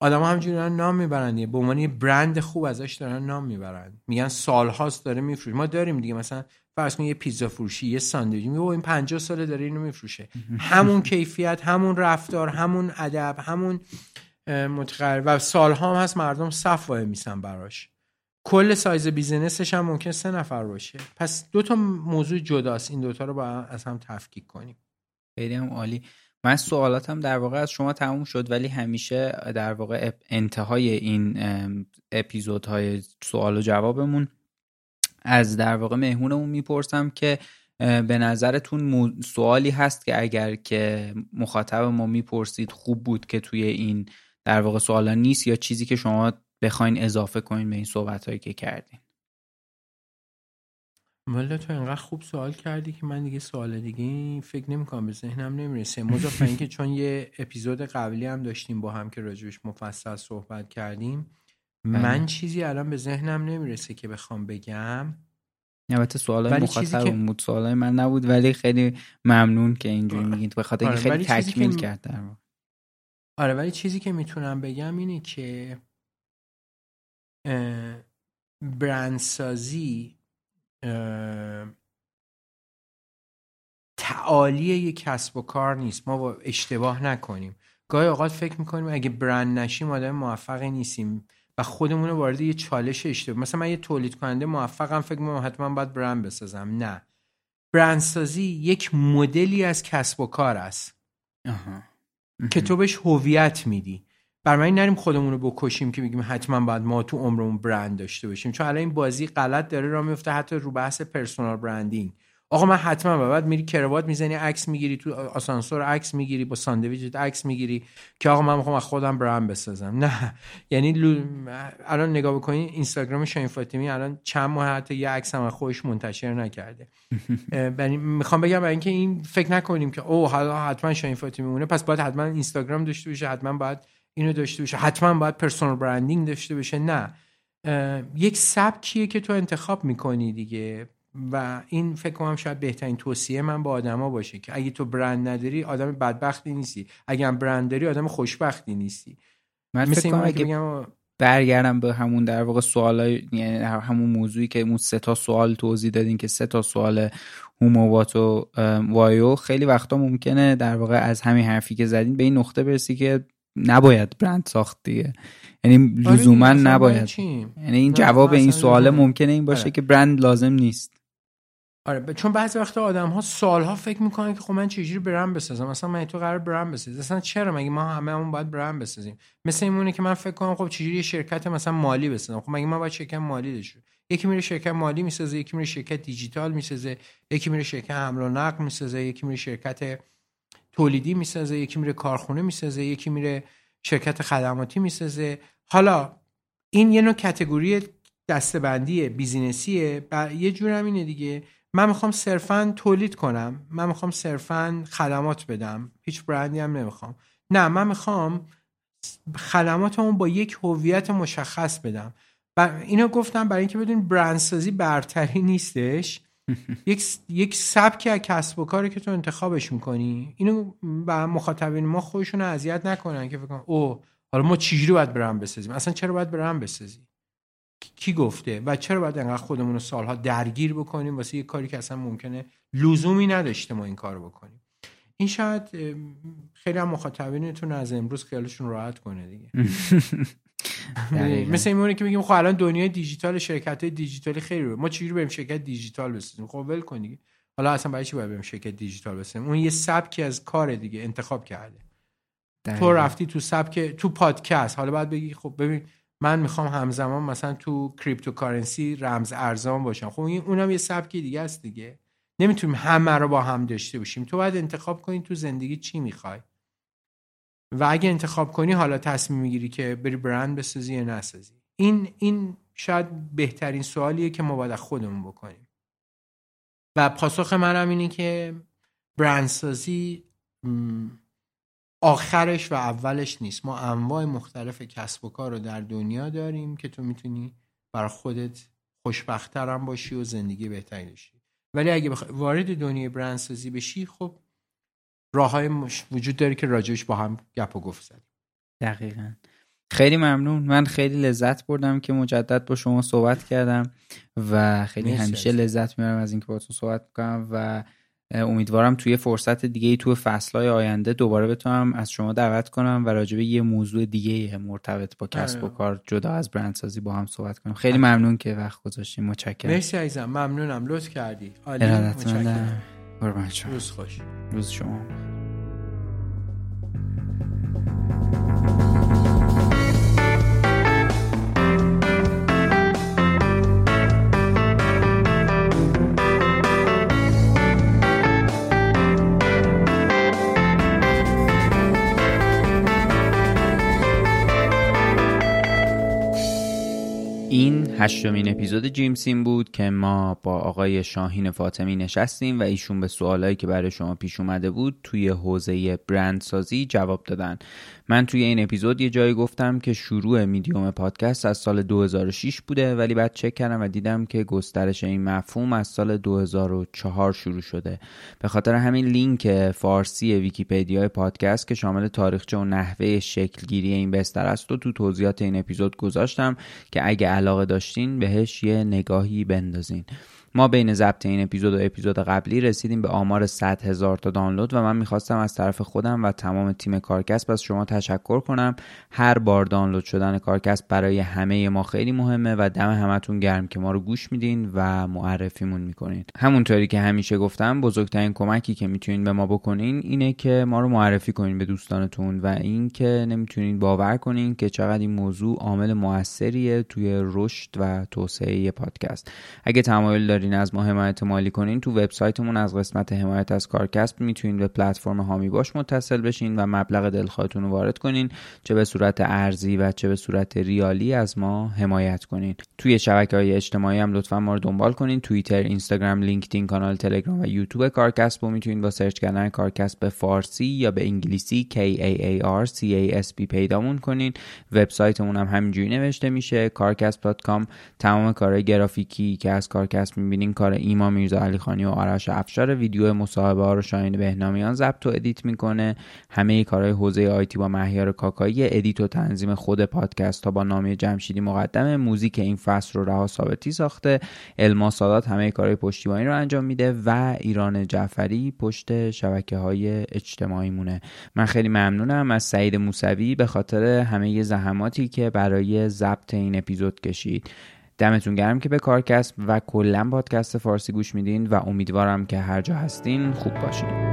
آدم همجوری دارن نام می‌برن به عنوان یه برند خوب ازش دارن نام می‌برن. میگن سالهاست داره میفروشه. ما داریم دیگه. مثلا فرض کن یه پیزا فروشی یه ساندویچ. میگه این 50 ساله داره اینو میفروشه. همون کیفیت همون رفتار همون ادب همون متقرب و سالها هم هست مردم صف وای میسن براش. کل سایز بیزینسش هم ممکن سه نفر باشه. پس دو تا موضوع جداست. این دوتا رو با از هم تفکیک کنیم. خیلی هم عالی. من سوالاتم در واقع از شما تموم شد ولی همیشه در واقع انتهای این اپیزودهای سوال و جوابمون از در واقع مهمونمون می‌پرسم که به نظرتون سوالی هست که اگر که مخاطب ما می‌پرسید خوب بود که توی این در واقع سوالا نیست یا چیزی که شما بخواین اضافه کنین به این صحبت هایی که کردین؟ والا تو اینقدر خوب سوال کردی که من دیگه سوال دیگه فکر نمی‌کنم به ذهنم نمی‌رسه. مضاف اینکه چون یه اپیزود قبلی هم داشتیم با هم که راجبش مفصل صحبت کردیم من چیزی الان به ذهنم نمی‌رسه که بخوام بگم. البته سوالای مخاطب که- بود سوالای من نبود ولی خیلی ممنون که اینجوری میگید. به خاطر اینکه آره، خیلی تکمیل که- کرد در. آره ولی چیزی که می‌تونم بگم اینه که اه، برندسازی تعالی یک کسب و کار نیست. ما با اشتباه نکنیم. گاهی اوقات فکر می‌کنیم اگه برند نشیم آدم موفقی نیستیم و خودمون رو وارد یه چالش اشتباه مثلا من یه تولید کننده موفقم فکر می‌کنم حتما باید برند بسازم. نه. برندسازی یک مدلی از کسب و کار است. که تو بهش هویت میدی. بر من نریم خودمون رو بکشیم که بگیم حتما باید ما تو عمرمون برند داشته باشیم. چون الان این بازی غلط داره راه میفته حتی رو بحث پرسونال برندینگ. آقا من حتما بعد میری کروات می‌زنی عکس می‌گیری تو آسانسور عکس می‌گیری با ساندویچت عکس می‌گیری که آقا من می‌خوام از خودم برند بسازم. نه. یعنی لو... الان نگاه بکنین اینستاگرام شاین فاطمی الان چند ماه حتی یه عکس هم خودش منتشر نکرده. یعنی می‌خوام بگم برای اینکه این فکر نکنیم که او حالا حتما شاین فاطمی مونه پس باید حتما اینستاگرام داشته باشه حتما باید اینو داشته باشه. حتما باید پرسونال برندینگ داشته باشه. نه. یک سبکیه که تو انتخاب می‌کنی دیگه. و این فکر کنم شاید بهترین توصیه من با آدما باشه که اگه تو برند نداری آدم بدبختی نیستی. اگه هم برند داری آدم خوشبختی نیستی. من مثل فکر اگه بگم برگردم به همون در واقع سوالای یعنی همون موضوعی که اون سه تا سوال توضیح دادین که سه تا سوال هومووات و وایو خیلی وقتا ممکنه در واقع از همین حرفی که زدین به این نقطه برسی که نباید برند ساخت دیگه یعنی آره لزوما نباید؟ یعنی این جواب این لزوما. ممکنه این باشه آره. که برند لازم نیست آره ب- چون بعضی وقتا آدم ها سالها فکر می‌کنن که خب من چجوری برند بسازم مثلا من تو قرار برند بسازم اصلا چرا مگه ما همه همون باید برند بسازیم مثل این مونه که من فکر کنم خب چجوری شرکت مثلا مالی بسازم خب مگه من باید شرکت مالی داشته؟ یکی میره شرکت مالی می‌سازه یکی میره شرکت دیجیتال می‌سازه یکی میره شرکت حمل و نقل می‌سازه یکی میره شرکت تولیدی می‌سازه یکی میره کارخونه می‌سازه یکی میره شرکت خدماتی می‌سازه. حالا این یه نوع کتگوری دستبندی بیزینسیه. و یه هم اینه دیگه. من می‌خوام صرفا تولید کنم. من می‌خوام صرفا خدمات بدم. هیچ برندی هم نمی‌خوام. نه من می‌خوام خدماتمون با یک هویت مشخص بدم. اینو گفتم برای اینکه بدون برندسازی برتری نیستش. یک یک سبک از کسب و کاری که تو انتخابش می‌کنی اینو با مخاطبین ما خودشون اذیت نکنن که فکر او حالا ما چجوری باید برند بسازیم؟ اصلا چرا باید برند بسازی کی- گفته؟ و چرا باید انقدر خودمون رو سالها درگیر بکنیم؟ واسه یه کاری که اصلا ممکنه لزومی نداشته ما این کار بکنیم. این شاید خیلی هم مخاطبینتون از امروز خیالشون راحت کنه دیگه. مثل این که میگیم خب الان دنیای دیجیتال شرکت های دیجیتالی خیلی رو. ما چجوری بریم شرکت دیجیتال بسازیم؟ خب ول کن دیگه. حالا اصلا برای چی باید بریم شرکت دیجیتال بسازیم؟ اون یه سبکی از کار دیگه انتخاب کرده. تو دقیقاً. رفتی تو سبک تو پادکست. حالا باید بگی خب ببین من می‌خوام همزمان مثلا تو cryptocurrency رمز ارزا باشم. خب این اونم یه سبکی دیگه است دیگه. نمی‌تونیم همه رو با هم داشته باشیم. تو باید انتخاب کنی تو زندگی چی می‌خوای. و اگه انتخاب کنی حالا تصمیم می‌گیری که بری برند بسازی یا نسازی. این این شاید بهترین سوالیه که ما باید خودمون بکنیم. و پاسخ منم اینه که برندسازی آخرش و اولش نیست. ما انواع مختلف کسب و کار رو در دنیا داریم که تو می‌تونی برای خودت خوشبختتر هم باشی و زندگی بهتری داشتی. ولی اگه بخوای وارد دنیای برندسازی بشی خب راه های وجود داره که راجبش با هم گپ و گفت زدیم. دقیقا. خیلی ممنون. من خیلی لذت بردم که مجدد با شما صحبت کردم و خیلی همیشه. لذت می‌برم از اینکه باهاتون صحبت می‌کنم و امیدوارم توی فرصت دیگه توی فصلهای آینده دوباره بتونم از شما دعوت کنم و راجع به یه موضوع دیگه مرتبط با کسب و آره. کار جدا از برندسازی با هم صحبت کنم. خیلی ممنون که وقت گذاشتین. متشکرم. مرسی عزیزم. ممنونم. لطف کردی. عالی. متشکرم. روز خوش. روز شما. هشتمین اپیزود جیمسین بود که ما با آقای شاهین فاطمی نشستیم و ایشون به سوالایی که برای شما پیش اومده بود توی حوزه برندسازی جواب دادن. من توی این اپیزود یه جایی گفتم که شروع میدیوم پادکست از سال 2006 بوده ولی بعد چک کردم و دیدم که گسترش این مفهوم از سال 2004 شروع شده. به خاطر همین لینک فارسی ویکیپدیا پادکست که شامل تاریخچه و نحوه شکلگیری این بستر است و تو توضیحات این اپیزود گذاشتم که اگه علاقه داشتین بهش یه نگاهی بندازین. ما بین ضبط این اپیزود و اپیزود قبلی رسیدیم به آمار 100 هزار تا دانلود و من می‌خواستم از طرف خودم و تمام تیم کارکسب از شما تشکر کنم. هر بار دانلود شدن کارکسب برای همه ما خیلی مهمه و دم همتون گرم که ما رو گوش میدین و معرفیمون می‌کنین. همونطوری که همیشه گفتم بزرگترین کمکی که می‌تونین به ما بکنین اینه که ما رو معرفی کنین به دوستانتون و اینکه نمی‌تونین باور کنین که چقدر این موضوع عامل موثریه توی رشد و توسعه پادکست. اگه تمایل دارین از ما حمایت مالی کنین تو وبسایتمون از قسمت حمایت از کارکسب می‌تونین به پلتفرم هامی باش متصل بشین و مبلغ دلخواهتون رو وارد کنین چه به صورت ارزی و چه به صورت ریالی از ما حمایت کنین. توی شبکه های اجتماعی هم لطفا ما رو دنبال کنین توییتر اینستاگرام لینکدین کانال تلگرام و یوتیوب کارکسب رو می‌تونین با سرچ کردن کارکسب به فارسی یا به انگلیسی K A A R C A S B پیدامون کنین. وبسایتمون هم همینجوری نوشته میشه karkasb.com تمام کارهای گرافیکی که از کارکسب می‌بینین کار ایما میرزا علی خانی و آرش افشار ویدیو مصاحبه ها رو شاهین بهنامیان ضبط و edit می‌کنه. همه کارهای حوزه IT با مهیار کاکایی edit و تنظیم خود پادکست ها با نامی جمشیدی مقدمه موزیک این فصل رو رها ثابتی ساخته. الما سادات همه کارهای پشتیبانی رو انجام میده و ایران جعفری پشت شبکه های اجتماعی مونه من خیلی ممنونم از سعید موسوی به خاطر همه زحماتی که برای ضبط این اپیزود کشید. دمتون گرم که به کارکسب و کلا پادکست فارسی گوش میدین و امیدوارم که هر جا هستین خوب باشین.